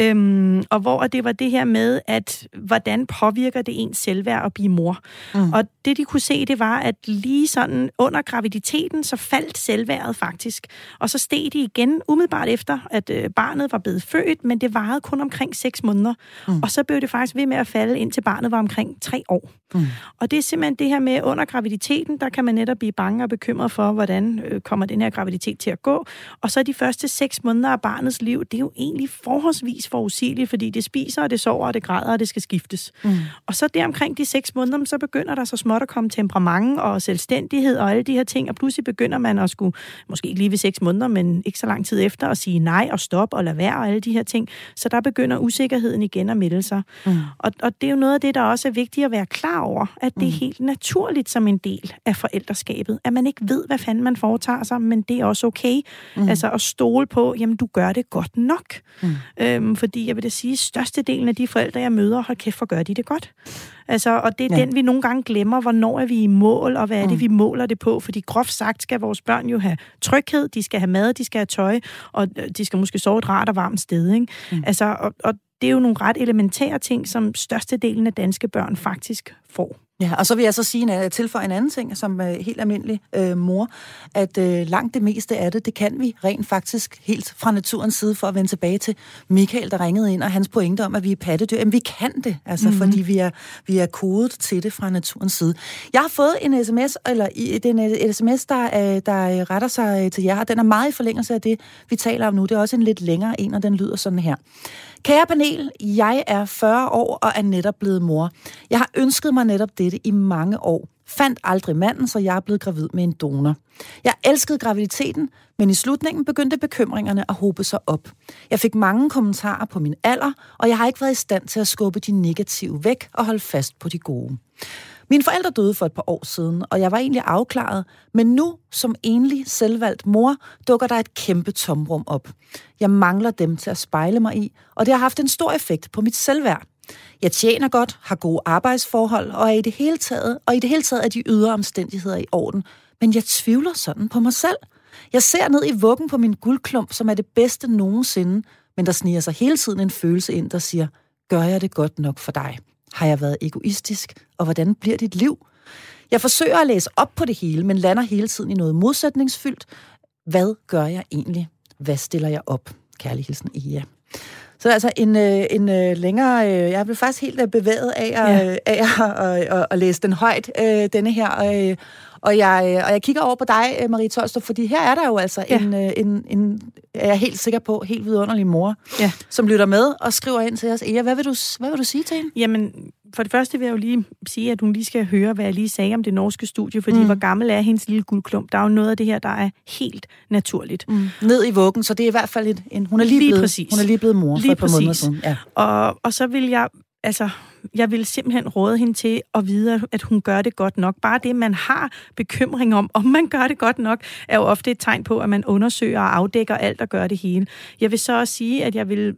øhm, og hvor det var det her med, at hvordan påvirker det ens selvværd at blive mor. Mm. Og det de kunne se, det var, at lige sådan under graviditeten, så faldt selvværdet faktisk. Og så steg de igen umiddelbart efter, at øh, barnet var blevet født, men det varede kun omkring 6 måneder. Mm. Og så blev det faktisk ved med at falde, indtil barnet var omkring 3 år. Mm. Og det er simpelthen det her med, under graviditeten, der kan man netop blive bange og bekymret for, hvordan øh, kommer den her graviditet til at gå. Og så de første 6 måneder af barnets liv, det er jo egentlig forholdsvis forudsigeligt, fordi det spiser, og det sover, og det græder, og det skal skiftes. Mm. Og så der omkring de 6 måneder, så begynder der så småt at komme temperament og selvstændighed og alle de her ting, og pludselig begynder man at skulle, måske ikke lige ved 6 måneder, men ikke så lang tid efter, at sige nej og stop og lade være og alle de her ting. Så der begynder usikkerheden igen at melde sig. Mm. Og, og det er jo noget af det, der også er vigtigt at være klar over, at det er mm. helt naturligt som en del af forældreskabet, at man ikke ved, hvad fanden man foretager sig, men det er også okay. Mm. Altså at stole på, jamen du gør det godt nok. Mm. Øhm, fordi jeg vil da sige, størstedelen af de forældre, jeg møder, hold kæft, for gør de det godt. Altså, og det er ja. den, vi nogle gange glemmer, hvornår er vi i mål, og hvad er det, mm. vi måler det på. Fordi groft sagt skal vores børn jo have tryghed, de skal have mad, de skal have tøj, og øh, de skal måske sove et rart og varmt sted. Ikke? Mm. Altså, og, og det er jo nogle ret elementære ting, som størstedelen af danske børn faktisk får. Ja, og så vil jeg så sige, jeg tilføjer en anden ting, som er helt almindelig øh, mor, at øh, langt det meste af det, det kan vi rent faktisk helt fra naturens side, for at vende tilbage til Michael, der ringede ind, og hans pointe om, at vi er pattedyr. Jamen, vi kan det, altså, mm-hmm. fordi vi er, vi er kodet til det fra naturens side. Jeg har fået en sms, eller det er en sms, der, øh, der retter sig til jer, og den er meget i forlængelse af det, vi taler om nu. Det er også en lidt længere en, og den lyder sådan her. Kære panel, jeg er 40 år og er netop blevet mor. Jeg har ønsket mig netop dette i mange år. Fandt aldrig manden, så jeg er blevet gravid med en donor. Jeg elskede graviditeten, men i slutningen begyndte bekymringerne at hobe sig op. Jeg fik mange kommentarer på min alder, og jeg har ikke været i stand til at skubbe de negative væk og holde fast på de gode. Mine forældre døde for et par år siden, og jeg var egentlig afklaret, men nu, som enlig selvvalgt mor, dukker der et kæmpe tomrum op. Jeg mangler dem til at spejle mig i, og det har haft en stor effekt på mit selvværd. Jeg tjener godt, har gode arbejdsforhold, og er i det hele taget, og i det hele taget er de ydre omstændigheder i orden, men jeg tvivler sådan på mig selv. Jeg ser ned i vuggen på min guldklump, som er det bedste nogensinde, men der sniger sig hele tiden en følelse ind, der siger, gør jeg det godt nok for dig? Har jeg været egoistisk? Og hvordan bliver dit liv? Jeg forsøger at læse op på det hele, men lander hele tiden i noget modsætningsfyldt. Hvad gør jeg egentlig? Hvad stiller jeg op? Kærlig hilsen, Ia. Så altså en, øh, en øh, længere... Øh, jeg blev faktisk helt bevæget af at, ja. af at, at, at, at læse den højt, denne her. Og jeg, og jeg kigger over på dig, Marie Tolstrup, fordi her er der jo altså ja. en, en, en, er jeg helt sikker på, helt vidunderlig mor, ja. som lytter med og skriver ind til os. Ea, hvad vil du, hvad vil du sige til hende? Jamen, for det første vil jeg jo lige sige, at hun lige skal høre, hvad jeg lige sagde om det norske studie, fordi mm. hvor gammel er hendes lille guldklump? Der er jo noget af det her, der er helt naturligt. Mm. Ned i vuggen, så det er i hvert fald en... Hun er lige, lige blevet, præcis. Hun er lige blevet mor lige for et par præcis. måneder siden. Ja. Og, og så vil jeg altså, jeg vil simpelthen råde hende til at vide, at hun gør det godt nok. Bare det, man har bekymring om, om man gør det godt nok, er jo ofte et tegn på, at man undersøger og afdækker alt og gør det hele. Jeg vil så også sige, at jeg vil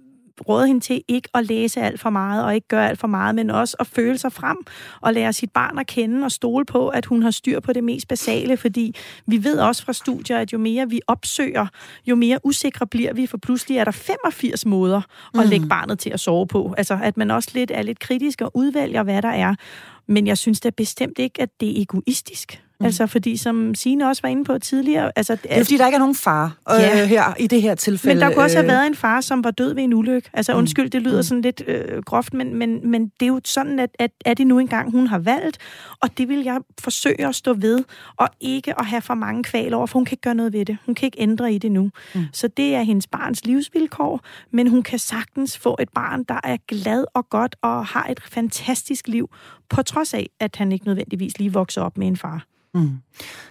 råde hende til ikke at læse alt for meget og ikke gøre alt for meget, men også at føle sig frem og lære sit barn at kende og stole på, at hun har styr på det mest basale, fordi vi ved også fra studier, at jo mere vi opsøger, jo mere usikre bliver vi, for pludselig er der 85 måder at mm. lægge barnet til at sove på. Altså, at man også lidt er lidt kritisk og udvælger, hvad der er. Men jeg synes da bestemt ikke, at det er egoistisk. Mm. Altså, fordi som Signe også var inde på tidligere... Altså, det er fordi, der ikke er nogen far øh, ja. her i det her tilfælde. Men der kunne også have øh. været en far, som var død ved en ulykke. Altså, mm. undskyld, det lyder mm. sådan lidt øh, groft, men, men, men det er jo sådan, at, at er det nu engang, hun har valgt, og det vil jeg forsøge at stå ved, og ikke at have for mange kval over, for hun kan ikke gøre noget ved det. Hun kan ikke ændre i det nu. Mm. Så det er hendes barns livsvilkår, men hun kan sagtens få et barn, der er glad og godt, og har et fantastisk liv, på trods af, at han ikke nødvendigvis lige vokser op med en far. Mm.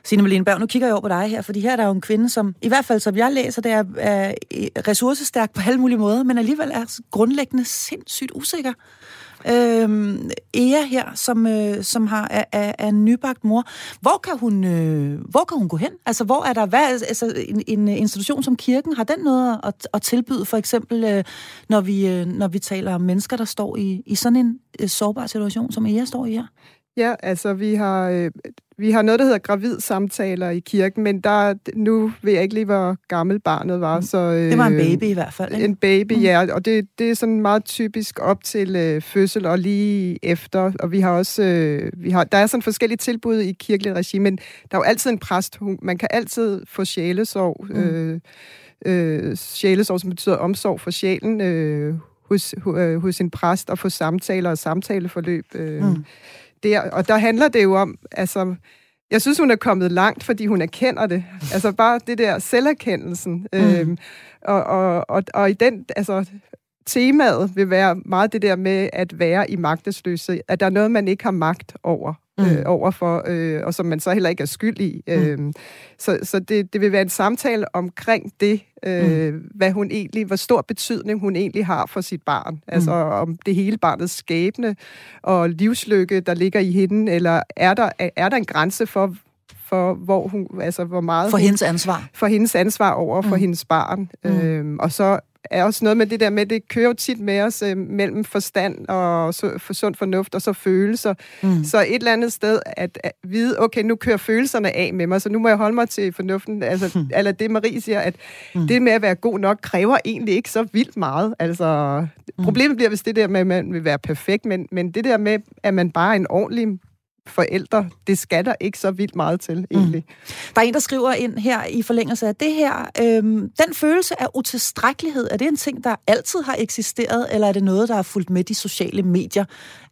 Signe Malene Berg, nu kigger jeg over på dig her, fordi her er der jo en kvinde, som i hvert fald, som jeg læser, det er, er ressourcestærk på alle mulige måder, men alligevel er grundlæggende sindssygt usikker. Øhm, Ea her, som, øh, som har, er, er, er en nybagt mor. Hvor kan, hun, øh, hvor kan hun gå hen? Altså, hvor er der hvad, altså, en, en institution som kirken, har den noget at, at tilbyde, for eksempel, øh, når, vi, øh, når vi taler om mennesker, der står i, i sådan en øh, sårbar situation, som Ea står i her? Ja, altså vi har, øh, vi har noget, der hedder gravid samtaler i kirken, men der, nu ved jeg ikke lige, hvor gammel barnet var. Så, øh, det var en baby i hvert fald, ikke? En baby, mm. ja, og det, det er sådan meget typisk op til øh, fødsel og lige efter, og vi har også, øh, vi har, der er sådan forskellige tilbud i kirkelig regi, men der er jo altid en præst, hun, man kan altid få sjælesorg, mm. øh, øh, sjælesorg, som betyder omsorg for sjælen, øh, hos, øh, hos en præst, og få samtaler og samtaleforløb, øh, mm der. Og der handler det jo om, altså, jeg synes, hun er kommet langt, fordi hun erkender det. Altså bare det der selverkendelsen. Mm. Øhm, og, og, og, og i den, altså, temaet vil være meget det der med at være i magtesløshed. At der er noget, man ikke har magt over mm. øh, overfor, øh, og som man så heller ikke er skyld i. Mm. Øh, så så det, det vil være en samtale omkring det, øh, mm. hvad hun egentlig, hvor stor betydning hun egentlig har for sit barn. Altså mm. om det hele barnets skæbne og livslykke, der ligger i hende, eller er der, er der en grænse for, for hvor hun, altså hvor meget... For hendes ansvar. For hendes ansvar over for mm. hendes barn. Mm. Øhm, og så er også noget med det der med, det kører jo tit med os øh, mellem forstand og så, for sund fornuft og så følelser. Mm. Så et eller andet sted at, at vide, okay, nu kører følelserne af med mig, så nu må jeg holde mig til fornuften. Altså, mm. eller det Marie siger, at mm. det med at være god nok kræver egentlig ikke så vildt meget. Altså, mm. problemet bliver, hvis det der med, at man vil være perfekt, men, men det der med, at man bare er en ordentlig forældre. Det skal der ikke så vildt meget til, mm. egentlig. Mm. Der er en, der skriver ind her i forlængelse af det her. Øhm, den følelse af utilstrækkelighed, er det en ting, der altid har eksisteret, eller er det noget, der har fulgt med de sociale medier?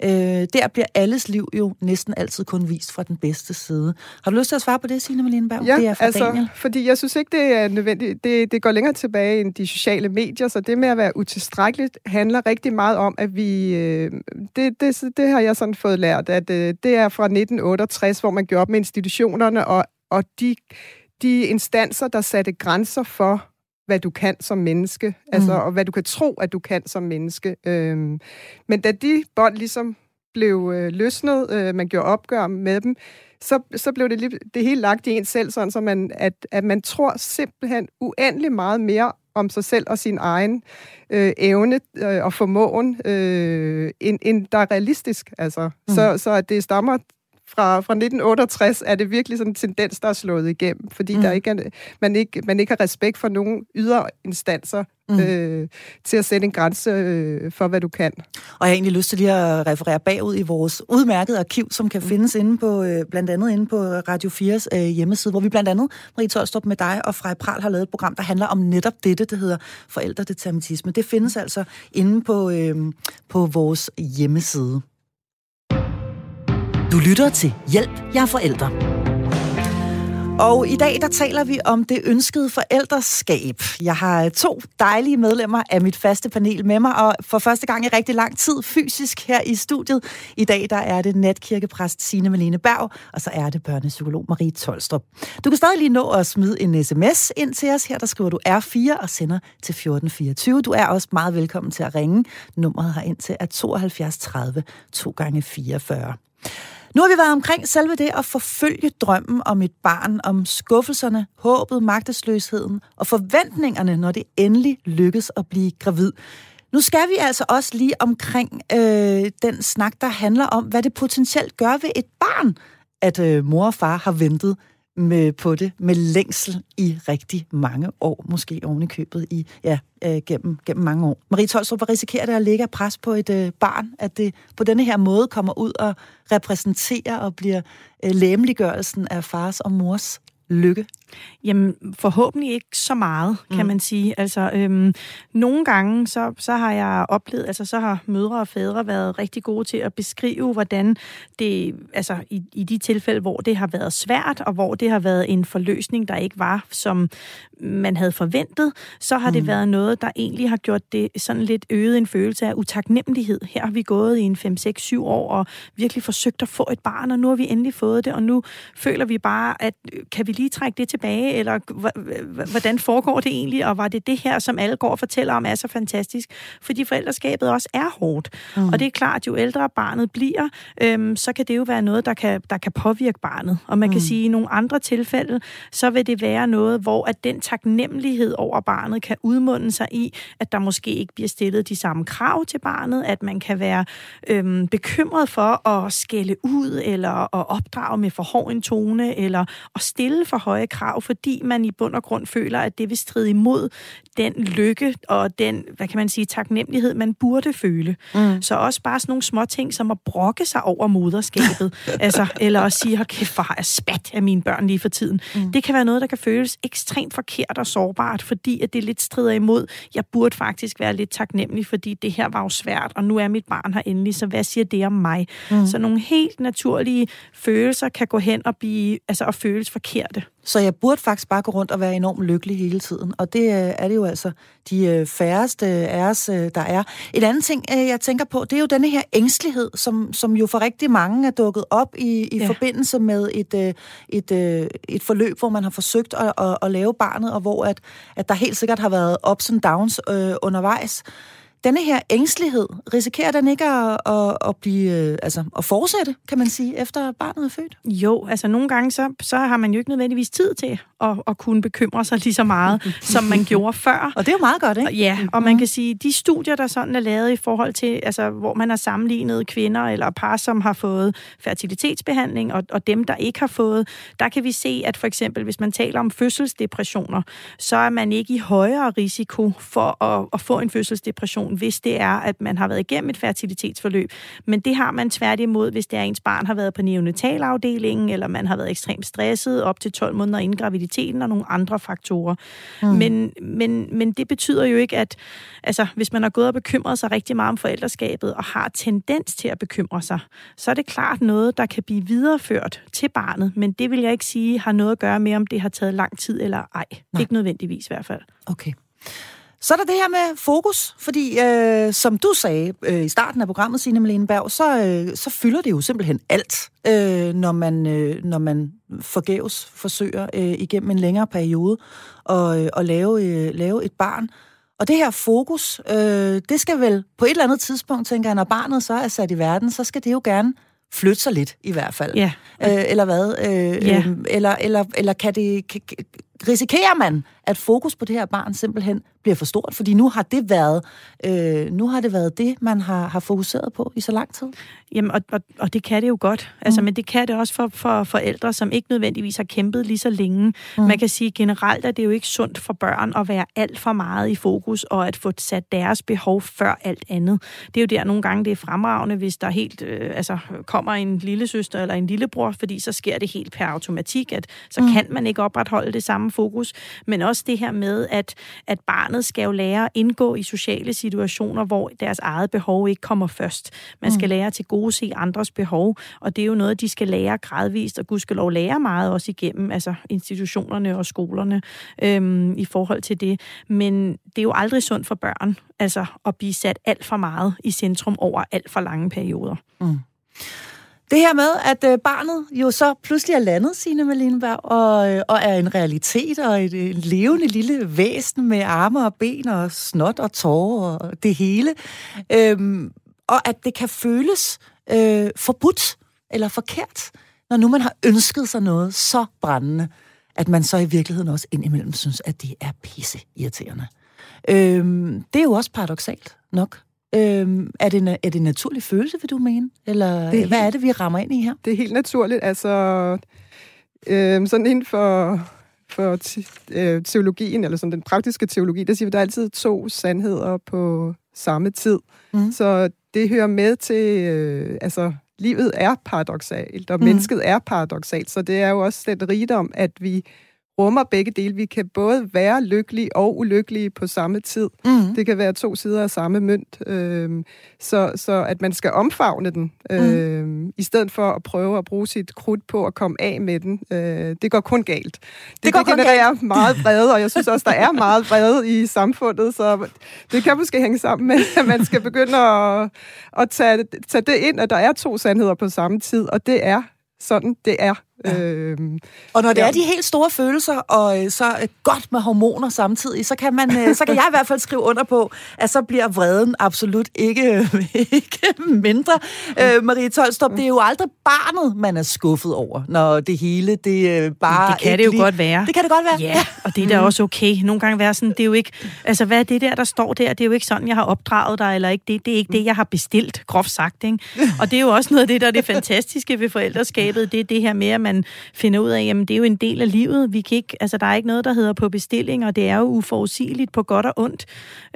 Øh, der bliver alles liv jo næsten altid kun vist fra den bedste side. Har du lyst til at svare på det, Signe Malene Berg? Ja, det er fra altså, Daniel. fordi jeg synes ikke, det er nødvendigt. Det, det går længere tilbage end de sociale medier, så det med at være utilstrækkeligt handler rigtig meget om, at vi... Øh, det, det, det har jeg sådan fået lært, at øh, det er fra 1968, hvor man gjorde op med institutionerne, og, og de, de instanser, der satte grænser for, hvad du kan som menneske, mm. altså, og hvad du kan tro, at du kan som menneske. Øhm, men da de bånd ligesom blev øh, løsnet, øh, man gjorde opgør med dem, så, så blev det, lige, det hele lagt i en selv, sådan så man, at, at man tror simpelthen uendelig meget mere om sig selv og sin egen øh, evne øh, og formåen, øh, end, end der er realistisk. Altså. Mm. Så, så at det stammer fra, fra 1968 er det virkelig sådan en tendens, der er slået igennem, fordi mm. der ikke er, man, ikke, man ikke har respekt for nogen ydre instanser mm. øh, til at sætte en grænse øh, for, hvad du kan. Og jeg har egentlig lyst til lige at referere bagud i vores udmærkede arkiv, som kan mm. findes inde på, øh, blandt andet inde på Radio 4's øh, hjemmeside, hvor vi blandt andet, Marie Tolstrup med dig og Frej Pral har lavet et program, der handler om netop dette, det hedder forældredeterminisme. Det findes altså inde på, øh, på vores hjemmeside. Du lytter til Hjælp, jeg er forældre. Og i dag, der taler vi om det ønskede forældreskab. Jeg har øh, to dejlige medlemmer af mit faste panel med mig, og for første gang i rigtig lang tid fysisk her i studiet. I dag, der er det natkirkepræst Signe Malene Berg, og så er det børnepsykolog Marie Tolstrup. Du kan stadig lige nå at smide en sms ind til os. Her der skriver du R4 og sender til 1424. Du er også meget velkommen til at ringe. Nummeret ind til er 72 30 2 gange 44. Nu har vi været omkring selve det at forfølge drømmen om et barn, om skuffelserne, håbet, magtesløsheden og forventningerne, når det endelig lykkes at blive gravid. Nu skal vi altså også lige omkring øh, den snak, der handler om, hvad det potentielt gør ved et barn, at øh, mor og far har ventet med, på det med længsel i rigtig mange år, måske oven i købet i, ja, øh, gennem, gennem mange år. Marie Tolstrup, hvad risikerer det at lægge pres på et øh, barn, at det på denne her måde kommer ud og repræsenterer og bliver øh, læmeliggørelsen af fars og mors lykke? Jamen, forhåbentlig ikke så meget, kan mm. man sige. Altså, øhm, nogle gange, så, så har jeg oplevet, altså så har mødre og fædre været rigtig gode til at beskrive, hvordan det, altså i, i de tilfælde, hvor det har været svært, og hvor det har været en forløsning, der ikke var, som man havde forventet, så har mm. det været noget, der egentlig har gjort det sådan lidt øget en følelse af utaknemmelighed. Her har vi gået i en 5, 6, 7 år og virkelig forsøgt at få et barn, og nu har vi endelig fået det, og nu føler vi bare, at kan vi lige trække det tilbage, eller hvordan foregår det egentlig, og var det det her, som alle går og fortæller om, er så fantastisk? Fordi forældreskabet også er hårdt. Mm. Og det er klart, at jo ældre barnet bliver, øhm, så kan det jo være noget, der kan, der kan påvirke barnet. Og man mm. kan sige, at i nogle andre tilfælde, så vil det være noget, hvor at den taknemmelighed over barnet kan udmunde sig i, at der måske ikke bliver stillet de samme krav til barnet, at man kan være øhm, bekymret for at skælde ud, eller at opdrage med for hård en tone, eller at stille for høje krav, fordi man i bund og grund føler, at det vil stride imod den lykke og den, hvad kan man sige, taknemmelighed, man burde føle. Mm. Så også bare sådan nogle små ting, som at brokke sig over moderskabet, altså, eller at sige, hold kæft, hvor er spat af mine børn lige for tiden. Mm. Det kan være noget, der kan føles ekstremt forkert og sårbart, fordi at det lidt strider imod, jeg burde faktisk være lidt taknemmelig, fordi det her var jo svært, og nu er mit barn her endelig, så hvad siger det om mig? Mm. Så nogle helt naturlige følelser kan gå hen og blive, altså at føles forkerte. Så jeg burde faktisk bare gå rundt og være enormt lykkelig hele tiden. Og det øh, er det jo altså de øh, færreste af os, øh, der er. Et andet ting, jeg tænker på, det er jo denne her ængstelighed, som, som jo for rigtig mange er dukket op i, i ja. forbindelse med et, et, et forløb, hvor man har forsøgt at, at, at lave barnet, og hvor at, at der helt sikkert har været ups and downs øh, undervejs denne her ængstelighed, risikerer den ikke at, at, at blive, øh, altså at fortsætte, kan man sige, efter barnet er født? Jo, altså nogle gange, så, så har man jo ikke nødvendigvis tid til at, at kunne bekymre sig lige så meget, som man gjorde før. Og det er jo meget godt, ikke? Ja, og man kan sige, de studier, der sådan er lavet i forhold til, altså hvor man har sammenlignet kvinder eller par, som har fået fertilitetsbehandling, og, og dem, der ikke har fået, der kan vi se, at for eksempel, hvis man taler om fødselsdepressioner, så er man ikke i højere risiko for at, at få en fødselsdepression situation, hvis det er, at man har været igennem et fertilitetsforløb. Men det har man tværtimod, hvis det er, at ens barn har været på neonatalafdelingen, eller man har været ekstremt stresset op til 12 måneder inden graviditeten, og nogle andre faktorer. Mm. Men, men, men det betyder jo ikke, at altså, hvis man har gået og bekymret sig rigtig meget om forældreskabet, og har tendens til at bekymre sig, så er det klart noget, der kan blive videreført til barnet. Men det vil jeg ikke sige har noget at gøre med, om det har taget lang tid eller ej. Nej. Ikke nødvendigvis i hvert fald. Okay. Så er der det her med fokus, fordi øh, som du sagde øh, i starten af programmet, Signe Malene Berg, så, øh, så fylder det jo simpelthen alt, øh, når, man, øh, når man forgæves forsøger øh, igennem en længere periode at, øh, at lave, øh, lave et barn. Og det her fokus, øh, det skal vel på et eller andet tidspunkt, tænker jeg, når barnet så er sat i verden, så skal det jo gerne flytte sig lidt i hvert fald. Ja. Øh, eller hvad? Øh, Ja. øh, eller, eller, eller kan det, kan, risikerer man, at fokus på det her barn simpelthen bliver for stort? Fordi nu har det været, øh, nu har det, været det, man har, har fokuseret på i så lang tid. Jamen, og, og, og det kan det jo godt. Altså, mm. Men det kan det også for, for forældre, som ikke nødvendigvis har kæmpet lige så længe. Mm. Man kan sige, generelt at det jo ikke sundt for børn at være alt for meget i fokus, og at få sat deres behov før alt andet. Det er jo der nogle gange, det er fremragende, hvis der helt øh, altså, kommer en lille søster eller en lillebror, fordi så sker det helt per automatik, at så mm. kan man ikke opretholde det samme fokus. Men også det her med, at, at barnet skal jo lære at indgå i sociale situationer, hvor deres eget behov ikke kommer først. Man skal mm. lære til gode se andres behov, og det er jo noget, de skal lære gradvist, og gudskelov lære meget også igennem altså institutionerne og skolerne øhm, i forhold til det. Men det er jo aldrig sundt for børn altså at blive sat alt for meget i centrum over alt for lange perioder. Mm. Det her med, at øh, barnet jo så pludselig er landet, Signe Malinberg, og, øh, og er en realitet og et, et levende lille væsen med arme og ben og snot og tårer og det hele. Øhm, og at det kan føles øh, forbudt eller forkert, når nu man har ønsket sig noget så brændende, at man så i virkeligheden også indimellem synes, at det er pisse irriterende. Øhm, det er jo også paradoxalt nok. Øhm, er, det, er det en naturlig følelse, vil du mene? Eller Det er hvad er det, vi rammer ind i her? Det er helt naturligt. Altså, øh, sådan inden for, for øh, teologien, eller sådan den praktiske teologi, der siger vi, at der er altid to sandheder på samme tid. Mm. Så det hører med til, øh, altså, livet er paradoxalt, og mm. mennesket er paradoxalt, så det er jo også den rigdom, at vi rummer begge dele. Vi kan både være lykkelige og ulykkelige på samme tid. Mm. Det kan være to sider af samme mønt. Øh, så, så at man skal omfavne den, øh, mm. i stedet for at prøve at bruge sit krudt på at komme af med den. Øh, det går kun galt. Det, det, går det genererer meget vrede, og jeg synes også, der er meget vrede i samfundet, så det kan måske hænge sammen med, at man skal begynde at, at tage, tage det ind, at der er to sandheder på samme tid, og det er sådan, det er. Ja. Øhm, Og når det Ja. er de helt store følelser, og øh, så øh, godt med hormoner samtidig, så kan, man, øh, så kan jeg i hvert fald skrive under på, at så bliver vreden absolut ikke, ikke mindre. Øh, Marie Tolstrup, det er jo aldrig barnet, man er skuffet over, når det hele, det øh, bare... det kan det jo lige- godt være. Det kan det godt være. Ja, og det er da også okay. Nogle gange være sådan, det er jo ikke, altså hvad er det der, der står der? Det er jo ikke sådan, jeg har opdraget dig, eller ikke det. Det er ikke det, jeg har bestilt, groft sagt, ikke? Og det er jo også noget af det, der er det fantastiske ved forældreskabet, det er det her med, at man finder ud af, jamen det er jo en del af livet. Vi kan ikke, altså der er ikke noget, der hedder på bestilling, og det er jo uforudsigeligt på godt og ondt.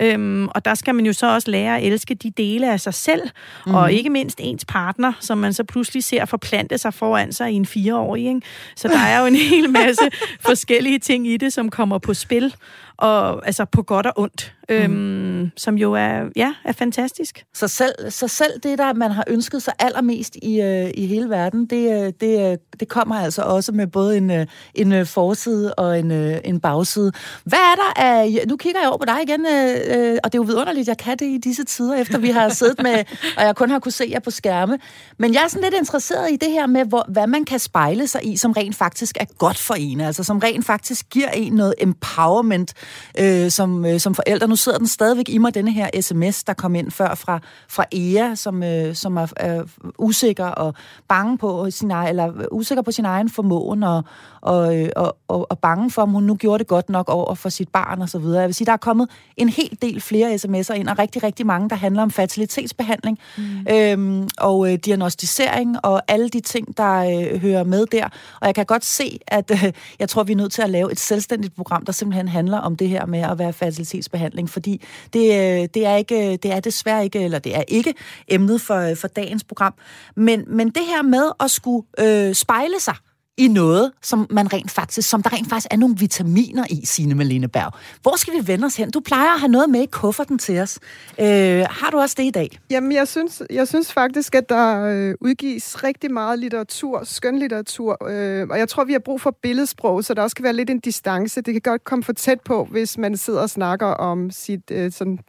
Øhm, og der skal man jo så også lære at elske de dele af sig selv, mm. og ikke mindst ens partner, som man så pludselig ser forplante sig foran sig i en fireårig. Ikke? Så der er jo en hel masse forskellige ting i det, som kommer på spil, og altså på godt og ondt, øhm, som jo er, ja, er fantastisk. Så selv, så selv det, der man har ønsket sig allermest i, øh, i hele verden, det, øh, det, øh, det kommer altså også med både en, øh, en øh, forside og en, øh, en bagside. Hvad er der af... Nu kigger jeg over på dig igen, øh, og det er jo vidunderligt, jeg kan det i disse tider, efter vi har siddet med, og jeg kun har kunne se jer på skærme. Men jeg er sådan lidt interesseret i det her med, hvor, hvad man kan spejle sig i, som rent faktisk er godt for en, altså som rent faktisk giver en noget empowerment øh, som, øh, som forældre. Nu sidder den stadigvæk i mig, denne her sms, der kom ind før fra, fra Ea, som, øh, som er, er usikker og bange på sin egen, eller usikker på sin egen formåen, og, og, øh, og, og, og bange for, om hun nu gjorde det godt nok over for sit barn og så videre. Jeg vil sige, der er kommet en hel del flere sms'er ind, og rigtig, rigtig mange, der handler om fertilitetsbehandling mm. øhm, og øh, diagnostisering og alle de ting, der øh, hører med der. Og jeg kan godt se, at øh, jeg tror, vi er nødt til at lave et selvstændigt program, der simpelthen handler om det her med at være fertilitetsbehandling, fordi det, øh, det, er, ikke, det er desværre ikke, eller det er ikke emnet for, for dagens program. Men, men det her med at skulle øh, spejle sig i noget, som man rent faktisk, som der rent faktisk er nogle vitaminer i, Signe Malene Berg. Hvor skal vi vende os hen? Du plejer at have noget med i kufferten til os. Øh, har du også det i dag? Jamen, jeg synes, jeg synes faktisk, at der øh, udgives rigtig meget litteratur, skønlitteratur, øh, og jeg tror, vi har brug for billedsprog, så der også kan være lidt en distance. Det kan godt komme for tæt på, hvis man sidder og snakker om sit øh, sådan,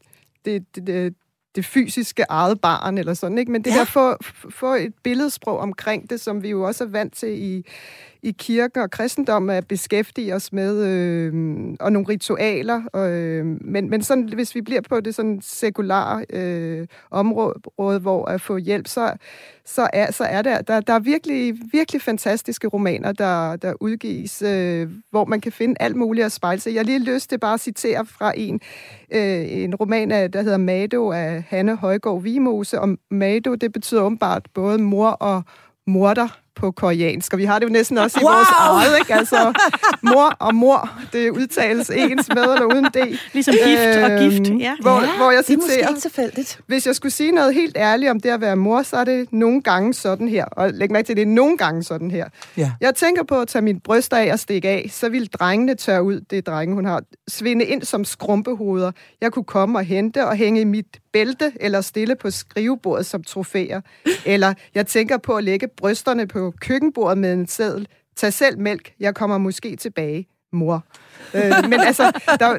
det, det, det, det fysiske eget barn, eller sådan, ikke? Men det ja. der få, få et billedsprog omkring det, som vi jo også er vant til i, i kirken og kristendom at beskæftige os med, øh, og nogle ritualer. Øh, men, men sådan, hvis vi bliver på det sådan sekulære øh, område, hvor at få hjælp, så, så er, så er der, der, der er virkelig, virkelig fantastiske romaner, der, der udgives, øh, hvor man kan finde alt muligt at spejle sig. Jeg har lige lyst til bare at citere fra en, øh, en roman, af, der hedder Mado af Hanne Højgaard Vimose, og Mado, det betyder åbenbart både mor og morter på koreansk, og vi har det jo næsten også i wow! vores eget, ikke? Altså, mor og mor, det udtales ens med eller uden det. Ligesom gift øh, og gift, ja. Hvor, ja, hvor jeg citerer, det er måske ikke tilfældigt. Hvis jeg skulle sige noget helt ærligt om det at være mor, så er det nogle gange sådan her. Og læg mærke til, det er nogle gange sådan her. Ja. Jeg tænker på at tage mine bryster af og stikke af, så vil drengene tørre ud, det er drenge, hun har, svinde ind som skrumpehoveder. Jeg kunne komme og hente og hænge i mit bælte eller stille på skrivebordet som trofæer. Eller jeg tænker på at lægge brysterne på køkkenbordet med en seddel. Tag selv mælk, jeg kommer måske tilbage, mor. øh, men altså, der,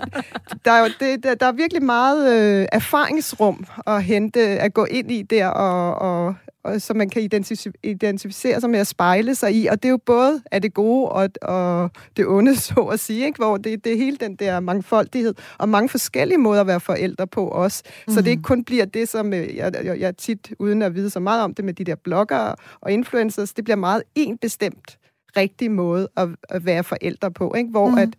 der, er jo, det, der, der er virkelig meget øh, erfaringsrum at hente, at gå ind i der, og, og, og så man kan identificere, identificere sig med at spejle sig i. Og det er jo både af det gode og, og det onde, så at sige, ikke? hvor det, det er hele den der mangfoldighed, og mange forskellige måder at være forældre på også. Mm. Så det ikke kun bliver det, som øh, jeg, jeg, jeg tit, uden at vide så meget om det med de der bloggere og influencers, det bliver meget en bestemt rigtig måde at, at være forældre på, ikke? hvor mm. at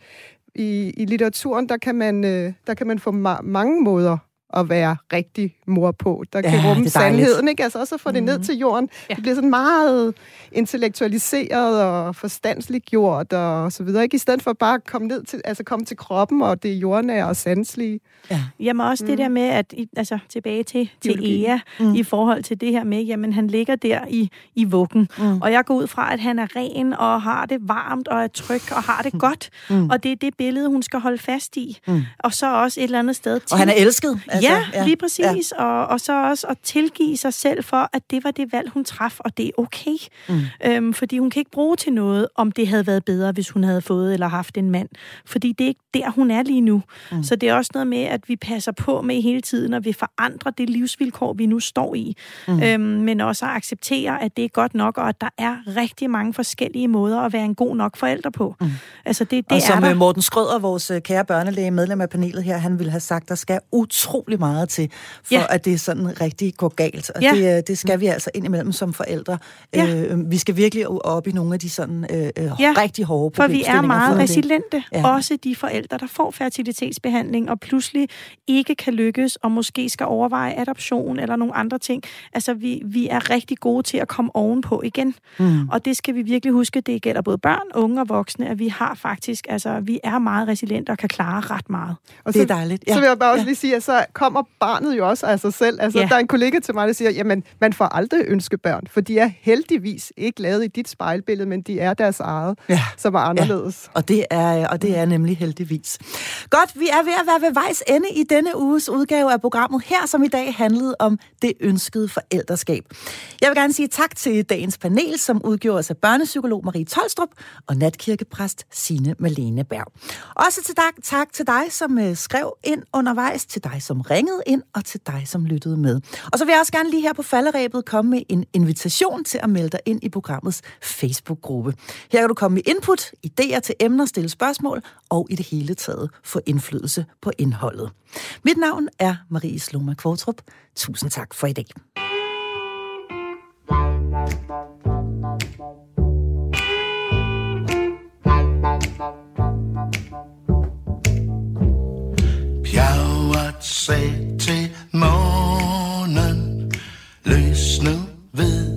i, i litteraturen, der kan man, øh, der kan man få ma- mange måder at være rigtig mor på, der kan ja, rumme sandheden, ikke? Altså også at få det mm. ned til jorden. Ja. Det bliver sådan meget intellektualiseret og forstandsliggjort og så videre, ikke? I stedet for bare at komme ned til, altså komme til kroppen og det jordnære og sandslige. Ja. Jamen også mm. det der med, at altså tilbage til, til Ea, mm. i forhold til det her med, jamen han ligger der i, i vuggen, mm. og jeg går ud fra, at han er ren og har det varmt og er tryg og har det godt, mm. og det er det billede, hun skal holde fast i. Mm. Og så også et eller andet sted til. Og han er elsket. Altså, ja, ja, lige præcis. Ja. Og, og så også at tilgive sig selv for, at det var det valg, hun traf, og det er okay. Mm. Øhm, fordi hun kan ikke bruge til noget, om det havde været bedre, hvis hun havde fået eller haft en mand. Fordi det er ikke der, hun er lige nu. Mm. Så det er også noget med, at vi passer på med hele tiden, og vi forandrer det livsvilkår, vi nu står i. Mm. Øhm, men også at acceptere, at det er godt nok, og at der er rigtig mange forskellige måder at være en god nok forælder på. Mm. Altså det, det og som er der. Øh, Morten Skrøder, vores øh, kære børnelæge, medlem af panelet her, han ville have sagt, der skal utrolig meget til, for ja. at det sådan rigtig går galt. Og ja. det, øh, det skal vi altså indimellem som forældre. Ja. Øh, vi skal virkelig op i nogle af de sådan øh, ja. rigtig hårde For vi er meget resiliente. Ja. Også de forældre, der får fertilitetsbehandling og pludselig ikke kan lykkes, og måske skal overveje adoption eller nogle andre ting. Altså, vi, vi er rigtig gode til at komme ovenpå igen. Mm. Og det skal vi virkelig huske. Det gælder både børn, unge og voksne, at vi har faktisk, altså, vi er meget resiliente og kan klare ret meget. Og så, det er dejligt. Ja. Så vil jeg bare også lige sige, at så kommer barnet jo også af sig selv. Altså, ja. der er en kollega til mig, der siger, jamen, man får aldrig ønske børn, for de er heldigvis ikke lavet i dit spejlbillede, men de er deres eget, ja. som er anderledes. Ja. Og, det er, og det er nemlig heldigvis. Godt, vi er ved at være ved vejs ende i denne uges udgave af programmet her, som i dag handlede om det ønskede forældreskab. Jeg vil gerne sige tak til dagens panel, som udgjorde sig børnepsykolog Marie Tolstrup og natkirkepræst Sine Malene Berg. Også til dig, tak til dig, som øh, skrev ind undervejs, til dig, som ringede ind, og til dig, som lyttede med. Og så vil jeg også gerne lige her på falderæbet komme med en invitation til at melde dig ind i programmets Facebook-gruppe. Her kan du komme med input, idéer til emner, stille spørgsmål og i det hele taget få indflydelse på indholdet. Mit navn er Marie Sloma Kvartrup. Tusind tak for i dag. Sagde til månen, løs nu ved